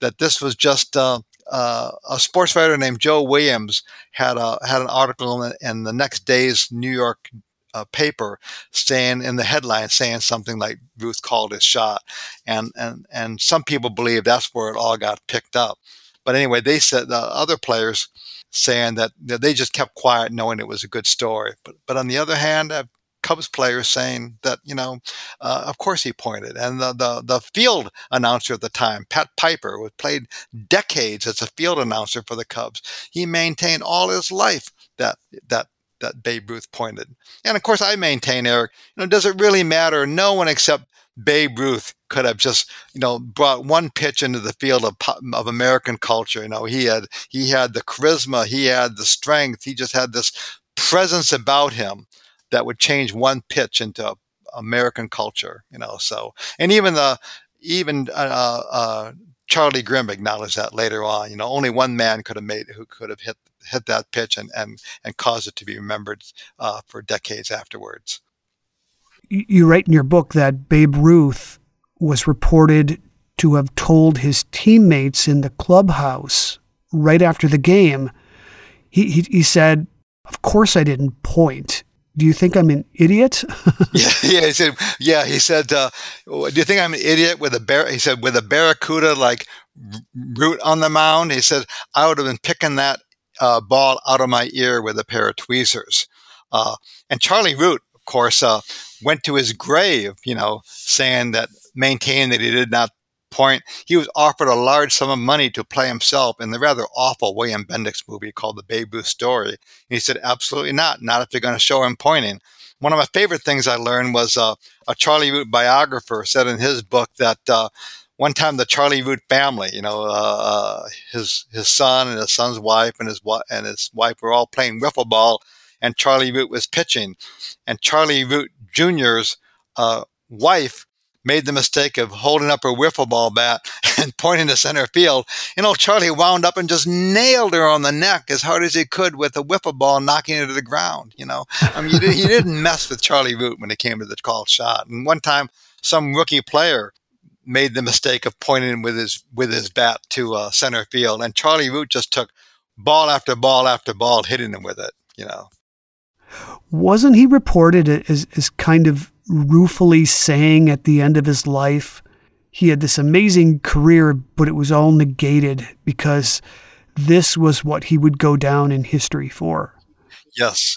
that this was just. Uh, uh, a sports writer named Joe Williams had a had an article in, in the next day's New York uh, paper saying in the headline saying something like Ruth called his shot, and and and some people believe that's where it all got picked up. But anyway, they said the other players saying that they just kept quiet, knowing it was a good story. But but on the other hand, I've Cubs players saying that you know, uh, of course he pointed, and the, the the field announcer at the time, Pat Pieper, who played decades as a field announcer for the Cubs, he maintained all his life that that that Babe Ruth pointed. And of course, I maintain, Eric, you know, does it really matter? No one except Babe Ruth could have just, you know, brought one pitch into the field of, of American culture. You know, he had he had the charisma, he had the strength, he just had this presence about him that would change one pitch into American culture. You know, so and even the even uh, uh, Charlie Grimm acknowledged that later on. You know, only one man could have made who could have hit hit that pitch and and and cause it to be remembered uh, for decades afterwards. You write in your book that Babe Ruth was reported to have told his teammates in the clubhouse right after the game. He he, he said, "Of course I didn't point." do you think I'm an idiot? yeah, yeah. He said, yeah. He said, uh, do you think I'm an idiot with a bear? He said, with a barracuda like root on the mound. He said, I would have been picking that uh, ball out of my ear with a pair of tweezers. Uh, and Charlie Root, of course, uh, went to his grave, you know, saying that, maintaining that he did not point. He was offered a large sum of money to play himself in the rather awful William Bendix movie called The Babe Ruth Story. And he said, absolutely not, not if you're going to show him pointing. One of my favorite things I learned was uh, a Charlie Root biographer said in his book that uh, one time the Charlie Root family, you know, uh, uh, his his son and his son's wife and his and his wife were all playing wiffle ball, and Charlie Root was pitching, and Charlie Root Jr.'s uh, wife made the mistake of holding up her wiffle ball bat and pointing to center field. You know, Charlie wound up and just nailed her on the neck as hard as he could with a wiffle ball, knocking her to the ground. You know, I mean, he didn't mess with Charlie Root when it came to the called shot. And one time, some rookie player made the mistake of pointing with his with his bat to uh, center field, and Charlie Root just took ball after ball after ball, hitting him with it. You know, wasn't he reported as as kind of ruefully saying at the end of his life he had this amazing career, but it was all negated because this was what he would go down in history for. Yes,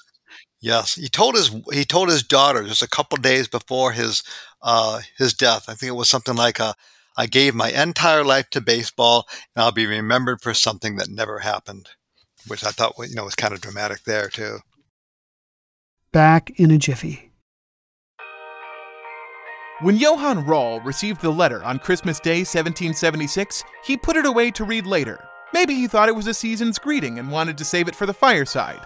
yes. He told his he told his daughter just a couple days before his uh, his death. I think it was something like a, I gave my entire life to baseball and I'll be remembered for something that never happened, which I thought, you know, was kind of dramatic there too. Back in a jiffy. When Johann Rall received the letter on Christmas Day 1776, he put it away to read later. Maybe he thought it was a season's greeting and wanted to save it for the fireside.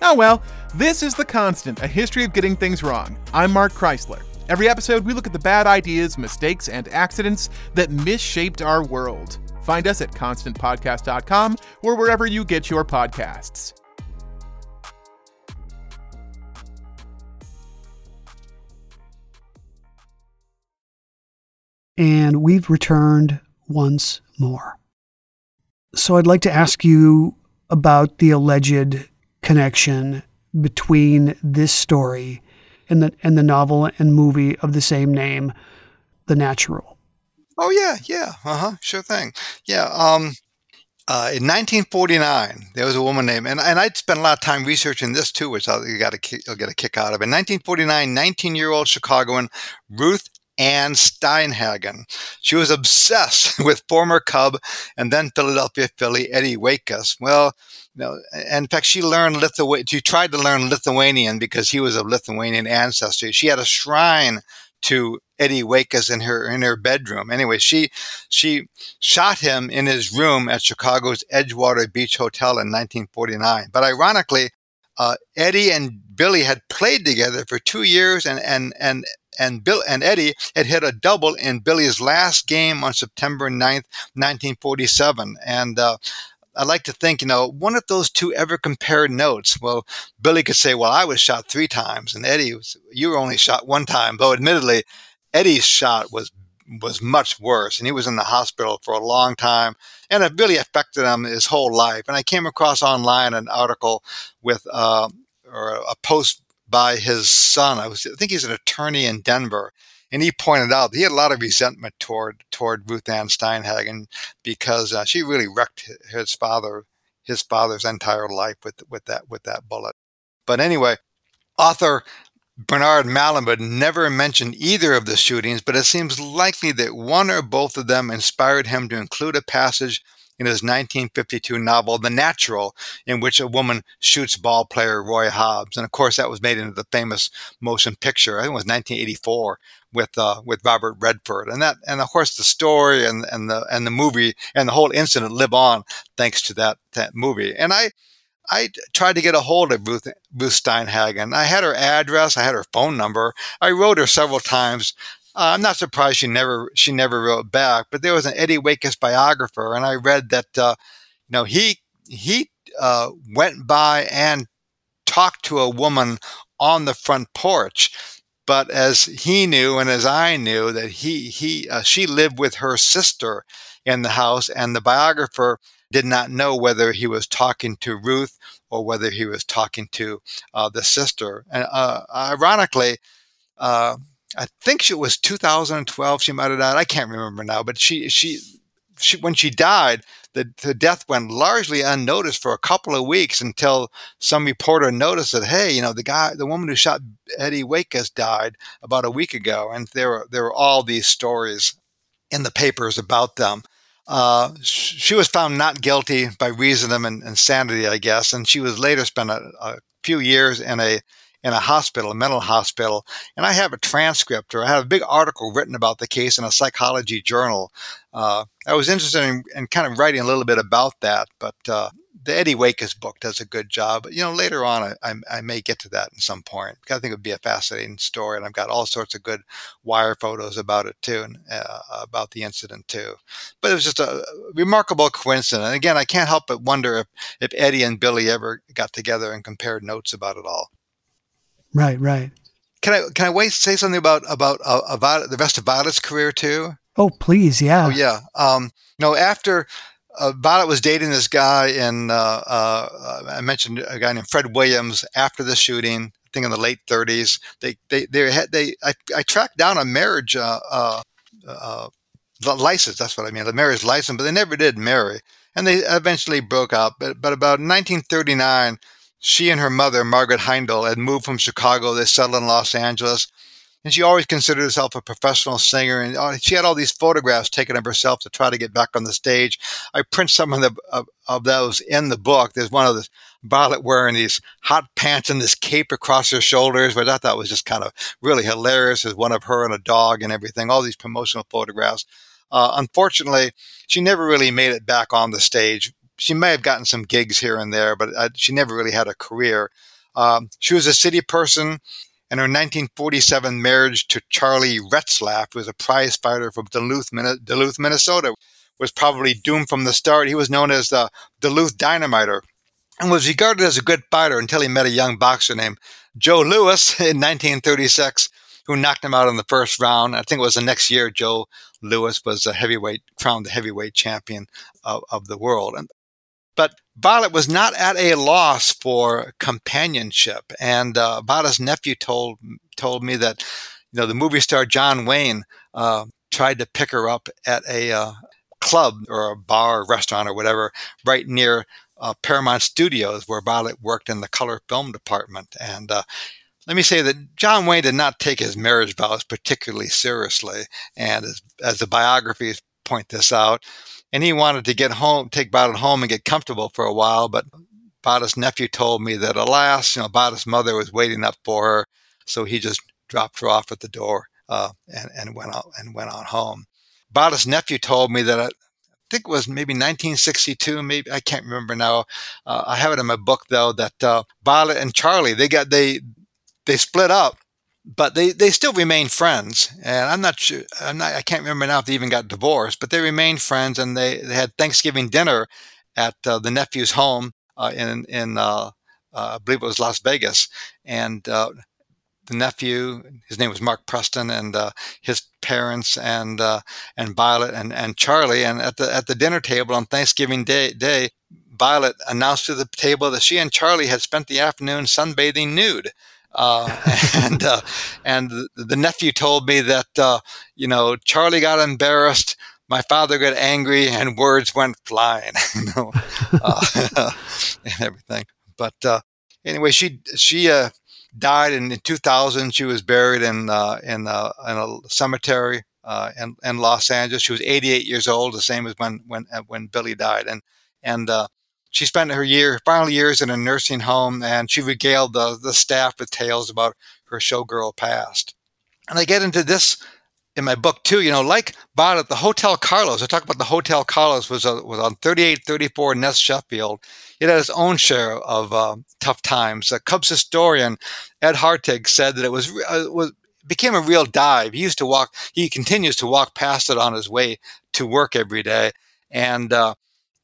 Oh well, this is The Constant, a history of getting things wrong. I'm Mark Chrisler. Every episode, we look at the bad ideas, mistakes, and accidents that misshaped our world. Find us at constantpodcast.com or wherever you get your podcasts. And we've returned once more. So I'd like to ask you about the alleged connection between this story and the and the novel and movie of the same name, The Natural. Oh yeah, yeah, uh huh, sure thing. Yeah, um, uh, in 1949, there was a woman named, and, and I'd spent a lot of time researching this too, which I'll, you got to you'll get a kick out of. In 1949, 19 year old Chicagoan Ruth Ann Steinhagen. She was obsessed with former Cub and then Philadelphia Philly Eddie Waitkus. Well, you know, in fact, she learned Lithuanian. She tried to learn Lithuanian because he was of Lithuanian ancestry. She had a shrine to Eddie Waitkus in her in her bedroom. Anyway, she she shot him in his room at Chicago's Edgewater Beach Hotel in 1949. But ironically, uh, Eddie and Billy had played together for two years, and and and and Bill and Eddie had hit a double in Billy's last game on September 9th, 1947. And uh, I like to think, you know, one of those two ever compared notes. Well, Billy could say, "Well, I was shot three times," and Eddie, was, you were only shot one time. Though, admittedly, Eddie's shot was was much worse, and he was in the hospital for a long time, and it really affected him his whole life. And I came across online an article with uh, or a post by his son. I was I think he's an attorney in Denver, and he pointed out he had a lot of resentment toward toward Ruth Ann Steinhagen because uh, she really wrecked his father his father's entire life with with that with that bullet. But anyway, author Bernard Malamud never mentioned either of the shootings, but it seems likely that one or both of them inspired him to include a passage in his 1952 novel The Natural, in which a woman shoots ball player Roy Hobbs. And of course, that was made into the famous motion picture. I think it was 1984 with uh, with Robert Redford. And that and of course the story and and the and the movie and the whole incident live on thanks to that that movie. And I I tried to get a hold of Ruth, Ruth Steinhagen. I had her address, I had her phone number. I wrote her several times uh, I'm not surprised she never she never wrote back. But there was an Eddie Waitkus biographer, and I read that uh, you know he he uh, went by and talked to a woman on the front porch. But as he knew, and as I knew, that he he uh, she lived with her sister in the house, and the biographer did not know whether he was talking to Ruth or whether he was talking to uh, the sister. And uh, ironically, uh, I think it was 2012. She might have died. I can't remember now, but she she she when she died, the, the death went largely unnoticed for a couple of weeks until some reporter noticed that hey, you know the guy, the woman who shot Eddie Waitkus died about a week ago, and there were there were all these stories in the papers about them. Uh, she was found not guilty by reason of insanity, I guess, and she was later spent a, a few years in a in a hospital, a mental hospital, and I have a transcript or I have a big article written about the case in a psychology journal. Uh, I was interested in, in, kind of writing a little bit about that, but uh, the Eddie Waitkus book does a good job. You know, later on, I, I, I, may get to that at some point. I think it would be a fascinating story, and I've got all sorts of good wire photos about it too, and uh, about the incident too. But it was just a remarkable coincidence. And again, I can't help but wonder if, if Eddie and Billy ever got together and compared notes about it all. Right, right. Can I can I wait say something about about uh, about the rest of Violet's career too? Oh, please, yeah. Oh, yeah. Um, you know, after uh, Violet was dating this guy, and uh, uh, I mentioned a guy named Fred Williams after the shooting. I think in the late 30s, they they they had they I, I tracked down a marriage uh, uh, uh, license. That's what I mean, the marriage license, but they never did marry, and they eventually broke up. But but about 1939 she and her mother, Margaret Heindel, had moved from Chicago. They settled in Los Angeles. And she always considered herself a professional singer. And uh, she had all these photographs taken of herself to try to get back on the stage. I print some of, the, of, of those in the book. There's one of the Violet wearing these hot pants and this cape across her shoulders, which I thought was just kind of really hilarious. There's one of her and a dog and everything, all these promotional photographs. Uh, unfortunately, she never really made it back on the stage she may have gotten some gigs here and there, but uh, she never really had a career. Um, she was a city person, and her 1947 marriage to Charlie Retzlaff, who was a prize fighter from Duluth, Duluth, Minnesota, was probably doomed from the start. He was known as the Duluth Dynamiter and was regarded as a good fighter until he met a young boxer named Joe Louis in 1936, who knocked him out in the first round. I think it was the next year Joe Louis was a heavyweight, crowned the heavyweight champion of, of the world. And, but Violet was not at a loss for companionship, and uh, Violet's nephew told told me that you know the movie star John Wayne uh, tried to pick her up at a uh, club or a bar or restaurant or whatever right near uh, Paramount Studios, where Violet worked in the color film department. And uh, let me say that John Wayne did not take his marriage vows particularly seriously. And as, as the biographies point this out, and he wanted to get home, take Violet home and get comfortable for a while. But Violet's nephew told me that, alas, you know, Violet's mother was waiting up for her, so he just dropped her off at the door uh, and, and went out and went on home. Violet's nephew told me that I think it was maybe 1962, maybe I can't remember now. Uh, I have it in my book though that uh, and Charlie they got they they split up, but they they still remain friends. And I'm not sure I'm not I can't remember now if they even got divorced, but they remained friends and they, they had Thanksgiving dinner at uh, the nephew's home uh, in in uh, uh, I believe it was Las Vegas, and the nephew. His name was Mark Preston, and uh, his parents and uh, and Violet and, and Charlie. And at the at the dinner table on Thanksgiving Day, Day, Violet announced to the table that she and Charlie had spent the afternoon sunbathing nude. Uh, and uh, and the, nephew told me that uh, you know Charlie got embarrassed, my father got angry, and words went flying, you know, uh, and everything. But uh, anyway, she she uh, died in, in 2000. She was buried in uh, in, in a cemetery uh, in, in Los Angeles. She was 88 years old, the same as when when when Billy died, and and uh, she spent her year final years in a nursing home, and she regaled the the staff with tales about her showgirl past. And I get into this in my book too. You know, like Violet, the Hotel Carlos. I talk about the Hotel Carlos was a, was on 3834 Nest Sheffield. It had its own share of uh, tough times. A Cubs historian Ed Hartig said that it was uh, was became a real dive. He used to walk. He continues to walk past it on his way to work every day, and uh,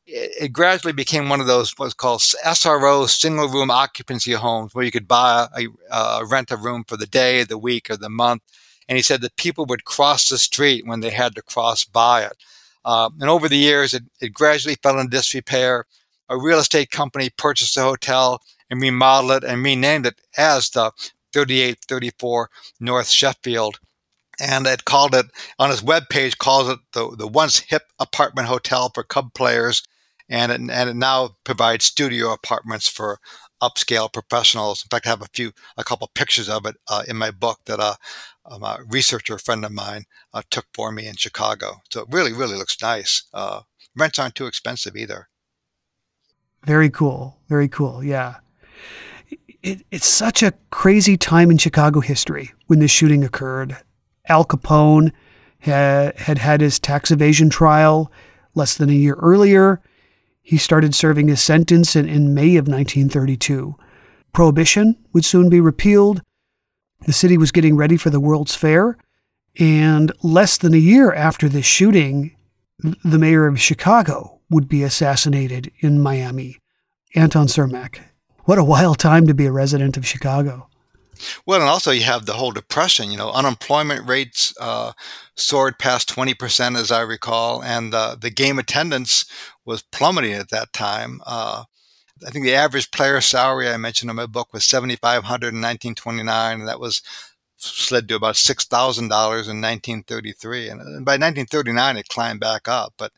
it, it, gradually became one of those what's called SRO single room occupancy homes where you could buy a, rent a room for the day, the week, or the month and he said that people would cross the street when they had to cross by it. Uh, and over the years, it, it, gradually fell into disrepair. A real estate company purchased the hotel and remodeled it and renamed it as the 3834 North Sheffield. And it called it on his webpage calls it the, the once hip apartment hotel for Cub players, and it, and it now provides studio apartments for upscale professionals. In fact, I have a few, a couple pictures of it uh, in my book that uh, um, a researcher friend of mine uh, took for me in Chicago. So it really, really looks nice. Uh, rents aren't too expensive either. Very cool. Very cool. Yeah. It, it's such a crazy time in Chicago history when this shooting occurred. Al Capone had had his tax evasion trial less than a year earlier. He started serving his sentence in, in May of 1932. Prohibition would soon be repealed. The city was getting ready for the World's Fair. And less than a year after this shooting, the mayor of Chicago would be assassinated in Miami. Anton Cermak. What a wild time to be a resident of Chicago. Well, and also you have the whole depression. You know, unemployment rates uh, soared past 20%, as I recall, and uh, the game attendance was plummeting at that time. Uh, I think the average player salary I mentioned in my book was 7500 in 1929, and that was slid to about $6,000 in 1933. And by 1939, it climbed back up, but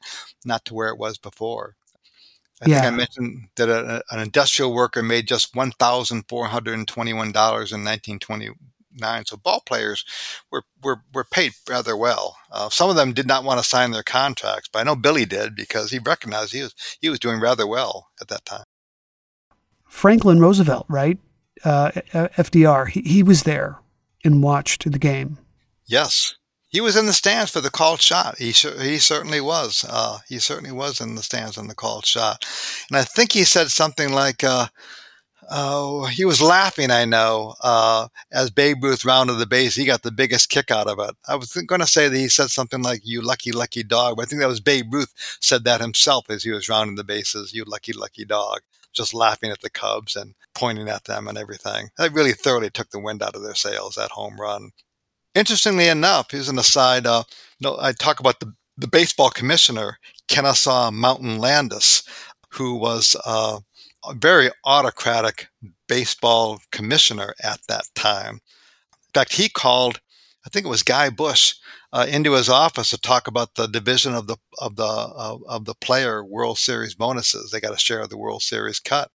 not to where it was before. I yeah. think I mentioned that a, an industrial worker made just $1,421 in 1929. So ball players were, were, were paid rather well. Uh, some of them did not want to sign their contracts, but I know Billy did because he recognized he was, he was doing rather well at that time. Franklin Roosevelt, right? Uh, FDR, he, he was there and watched the game. Yes, he was in the stands for the called shot. He he certainly was. Uh, he certainly was in the stands in the called shot, and I think he said something like, uh, Oh, he was laughing, I know, uh, as Babe Ruth rounded the base. He got the biggest kick out of it. I was going to say that he said something like, you lucky, lucky dog, but I think that was Babe Ruth said that himself as he was rounding the bases, you lucky, lucky dog, just laughing at the Cubs and pointing at them and everything. That really thoroughly took the wind out of their sails, that home run. Interestingly enough, here's an aside, uh, I talk about the, the baseball commissioner, Kennesaw Mountain Landis, who was uh, a very autocratic baseball commissioner at that time. In fact, he called, I think it was Guy Bush, uh, into his office to talk about the division of the of the of the player World Series bonuses. They got a share of the World Series cut,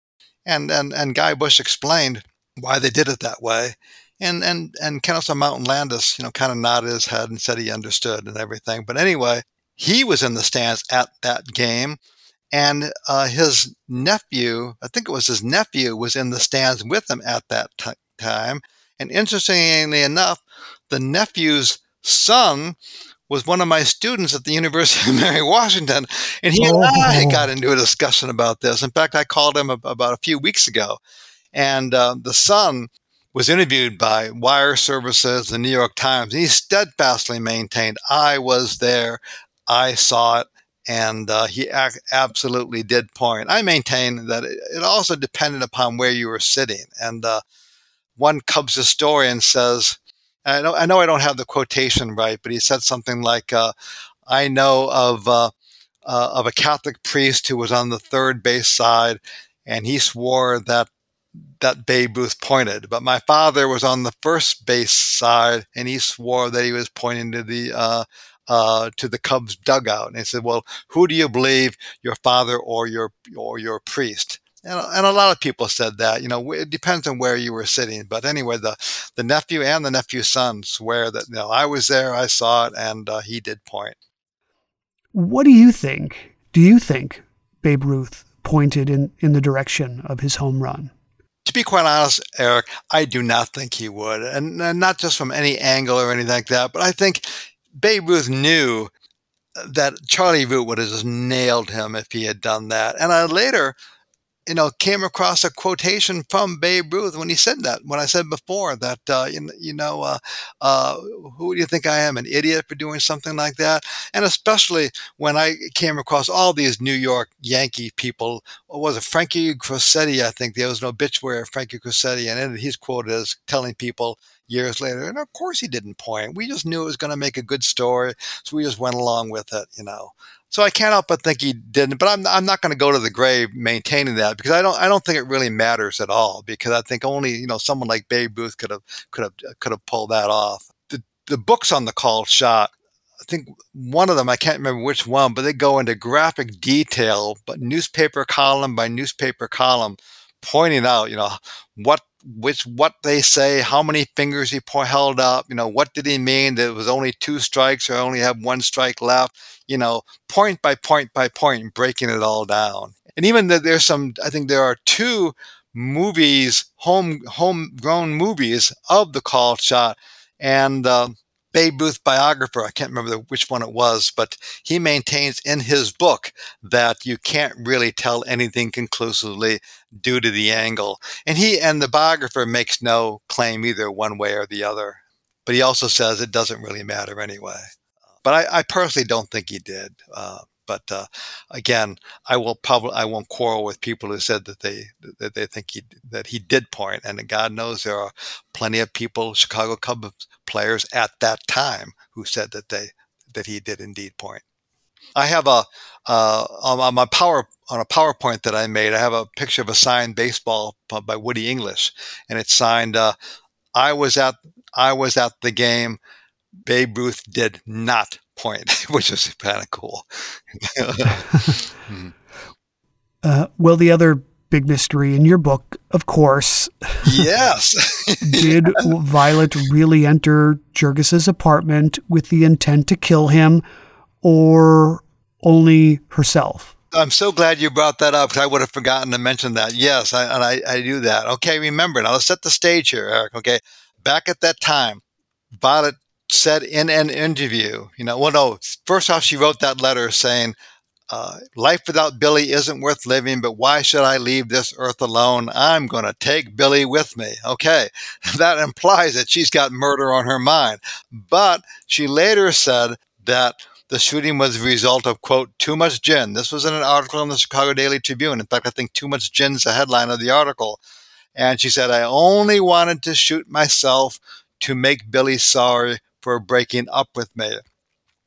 and and and Guy Bush explained why they did it that way. And and and Kennesaw Mountain Landis, you know, kind of nodded his head and said he understood and everything. But anyway, he was in the stands at that game and uh, his nephew, I think it was his nephew, was in the stands with him at that t- time. And interestingly enough, the nephew's son was one of my students at the University of Mary Washington, and he oh. and I oh. got into a discussion about this. In fact, I called him about a few weeks ago, and uh, the son was interviewed by Wire Services, the New York Times, and he steadfastly maintained, "I was there, I saw it, and uh, he ac- absolutely did point. I maintain that it, it, also depended upon where you were sitting. And uh, one Cubs historian says, I know, I know I don't have the quotation right, but he said something like, uh, "I know of uh, uh, of a Catholic priest who was on the third base side, and he swore that." That Babe Ruth pointed, but my father was on the first base side, and he swore that he was pointing to the uh, uh, to the Cubs dugout, and he said, "Well, who do you believe, your father or your or your priest?" And, and a lot of people said that. You know, it depends on where you were sitting. But anyway, the the nephew and the nephew's son swear that you know I was there, I saw it, and uh, he did point. What do you think? Do you think Babe Ruth pointed in, in the direction of his home run? To be quite honest, Eric, I do not think he would. And, and, not just from any angle or anything like that, but I think Babe Ruth knew that Charlie Root would have just nailed him if he had done that. And I later, you know, came across a quotation from Babe Ruth when he said that. When I said before that, uh, you, you know, uh, uh, who do you think I am, an idiot for doing something like that? And especially when I came across all these New York Yankee people. What was it Frankie Crosetti? I think there was an obituary of Frankie Crosetti, and he's quoted as telling people years later. And of course he didn't point. We just knew it was going to make a good story. So we just went along with it, you know. So I can't help but think he didn't, but I'm, I'm not going to go to the grave maintaining that because I don't I don't think it really matters at all because I think only you know someone like Babe Ruth could have could have could have pulled that off. The the books on the call shot, I think one of them I can't remember which one, but they go into graphic detail, but newspaper column by newspaper column, pointing out you know what which what they say, how many fingers he held up, you know, what did he mean that it was only two strikes or only have one strike left, you know, point by point by point, breaking it all down. And even that there's some, I think there are two movies, home homegrown movies of the call shot, and uh, Babe Ruth biographer, I can't remember which one it was, but he maintains in his book that you can't really tell anything conclusively due to the angle. And he and the biographer makes no claim either one way or the other. But he also says it doesn't really matter anyway. But I, I personally don't think he did. Uh, but uh, again, I will probably I won't quarrel with people who said that they that they think he that he did point, and God knows there are plenty of people, Chicago Cubs players at that time, who said that they that he did indeed point. I have a uh, on my power on a PowerPoint that I made. I have a picture of a signed baseball by Woody English, and it's signed. Uh, I was at I was at the game. Babe Ruth did not point, which is kind of cool. uh, well, the other big mystery in your book, of course. Yes. did Violet really enter Jurges's apartment with the intent to kill him, or only herself? I'm so glad you brought that up because I would have forgotten to mention that. Yes, I, and I, I do that. Okay, remember now. Let's set the stage here, Eric. Okay, back at that time, Violet said in an interview, you know, well, no, first off, she wrote that letter saying, uh, life without Billy isn't worth living, but why should I leave this earth alone? I'm going to take Billy with me. Okay. That implies that she's got murder on her mind. But she later said that the shooting was the result of, quote, too much gin. This was in an article in the Chicago Daily Tribune. In fact, I think too much gin is the headline of the article. And she said, I only wanted to shoot myself to make Billy sorry for breaking up with me.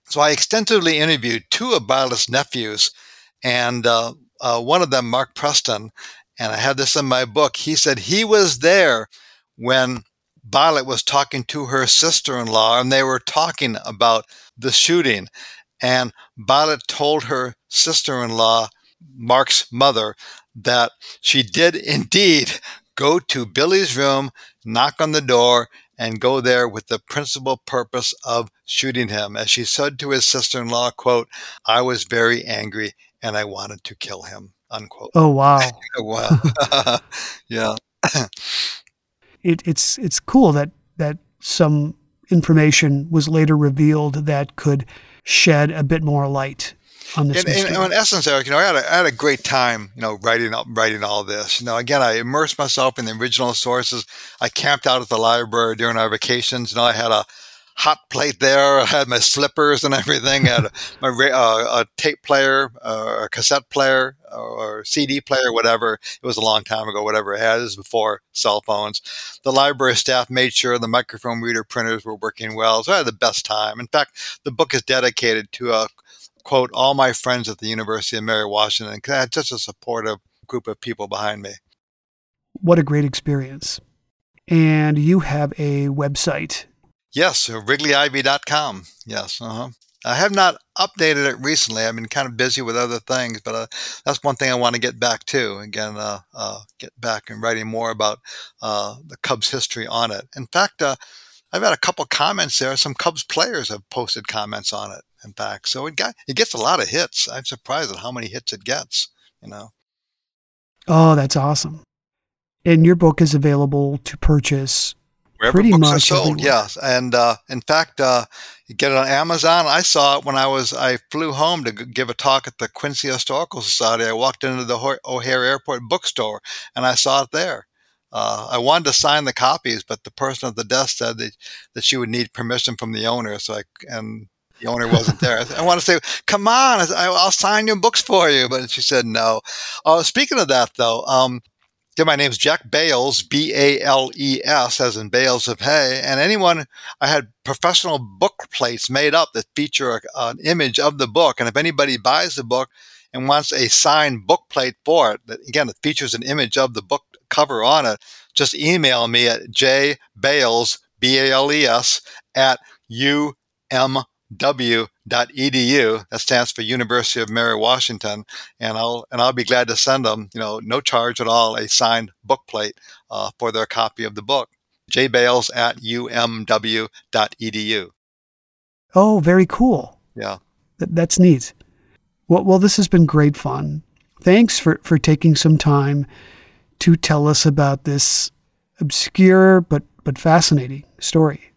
So I extensively interviewed two of Violet's nephews, and uh, uh, one of them, Mark Preston, and I had this in my book. He said he was there when Violet was talking to her sister in law, and they were talking about the shooting. And Violet told her sister in law, Mark's mother, that she did indeed go to Billy's room, knock on the door, and go there with the principal purpose of shooting him. As she said to his sister-in-law, quote, I was very angry and I wanted to kill him, unquote. Oh, wow. wow. yeah. it, it's, it's cool that, that some information was later revealed that could shed a bit more light on this. In, in, in, essence, Erik, you know, I had, a, I had a great time, you know, writing writing all this. You know, again, I immersed myself in the original sources. I camped out at the library during our vacations. You know, I had a hot plate there. I had my slippers and everything. I had a, my uh, a tape player, uh, a cassette player, or CD player, whatever. It was a long time ago. Whatever it had. This before cell phones. The library staff made sure the microfilm reader printers were working well. So I had the best time. In fact, the book is dedicated to a quote, all my friends at the University of Mary Washington. because I had such a supportive group of people behind me. What a great experience. And you have a website. Yes, wrigleyivy.com. Yes. Uh-huh. I have not updated it recently. I've been kind of busy with other things, but uh, that's one thing I want to get back to. Again, uh, uh, get back and writing more about uh, the Cubs history on it. In fact, uh, I've had a couple comments there. Some Cubs players have posted comments on it in fact. So it got it gets a lot of hits. I'm surprised at how many hits it gets. You know. Oh, that's awesome! And your book is available to purchase Wherever pretty books much are sold. Yes, and uh, in fact, uh, you get it on Amazon. I saw it when I was I flew home to give a talk at the Quincy Historical Society. I walked into the O'Hare Airport bookstore and I saw it there. Uh, I wanted to sign the copies, but the person at the desk said that, that she would need permission from the owner. So I and the owner wasn't there. I, want to say, come on, I, will sign your books for you. But she said no. Uh, speaking of that, though, um, yeah, my name's Jack Bales, B A L E S, as in bales of hay. And anyone, I had professional book plates made up that feature a, an image of the book. And if anybody buys the book and wants a signed book plate for it, that again, it features an image of the book cover on it, just email me at jbales, B A L E S, at um w.edu. That stands for University of Mary Washington, and I'll and I'll be glad to send them, you know, no charge at all, a signed book plate uh, for their copy of the book. jbales at umw.edu. Oh, very cool. Yeah, Th- that's neat. Well, well, this has been great fun. Thanks for for taking some time to tell us about this obscure but but fascinating story.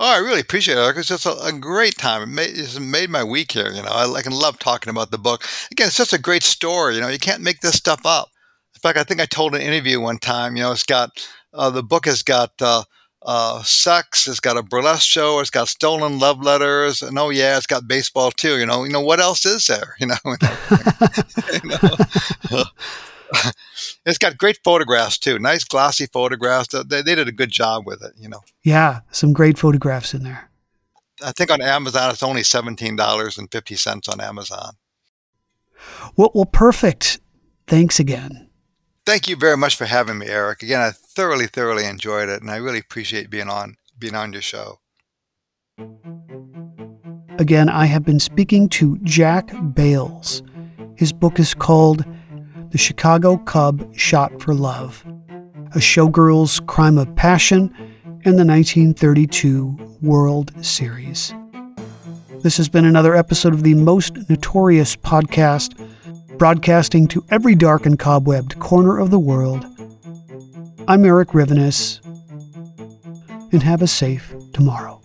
Oh, I really appreciate it. Because it's just a, a great time. It made, it's made my week here. You know, I, I can love talking about the book. Again, it's just a great story. You know, you can't make this stuff up. In fact, I think I told an interview one time. You know, it's got uh, the book has got uh, uh, sex. It's got a burlesque show. It's got stolen love letters, and oh yeah, it's got baseball too. You know, you know what else is there? You know, you know? it's got great photographs too. Nice glossy photographs. They, they did a good job with it. You know. Yeah, some great photographs in there. I think on Amazon it's only seventeen dollars and fifty cents on Amazon. Well, well, perfect. Thanks again. Thank you very much for having me, Erik. Again, I thoroughly, thoroughly enjoyed it, and I really appreciate being on being on your show. Again, I have been speaking to Jack Bales. His book is called The Chicago Cub Shot for Love, a showgirl's crime of passion, and the 1932 World Series. This has been another episode of the Most Notorious podcast, broadcasting to every dark and cobwebbed corner of the world. I'm Erik Rivenes, and have a safe tomorrow.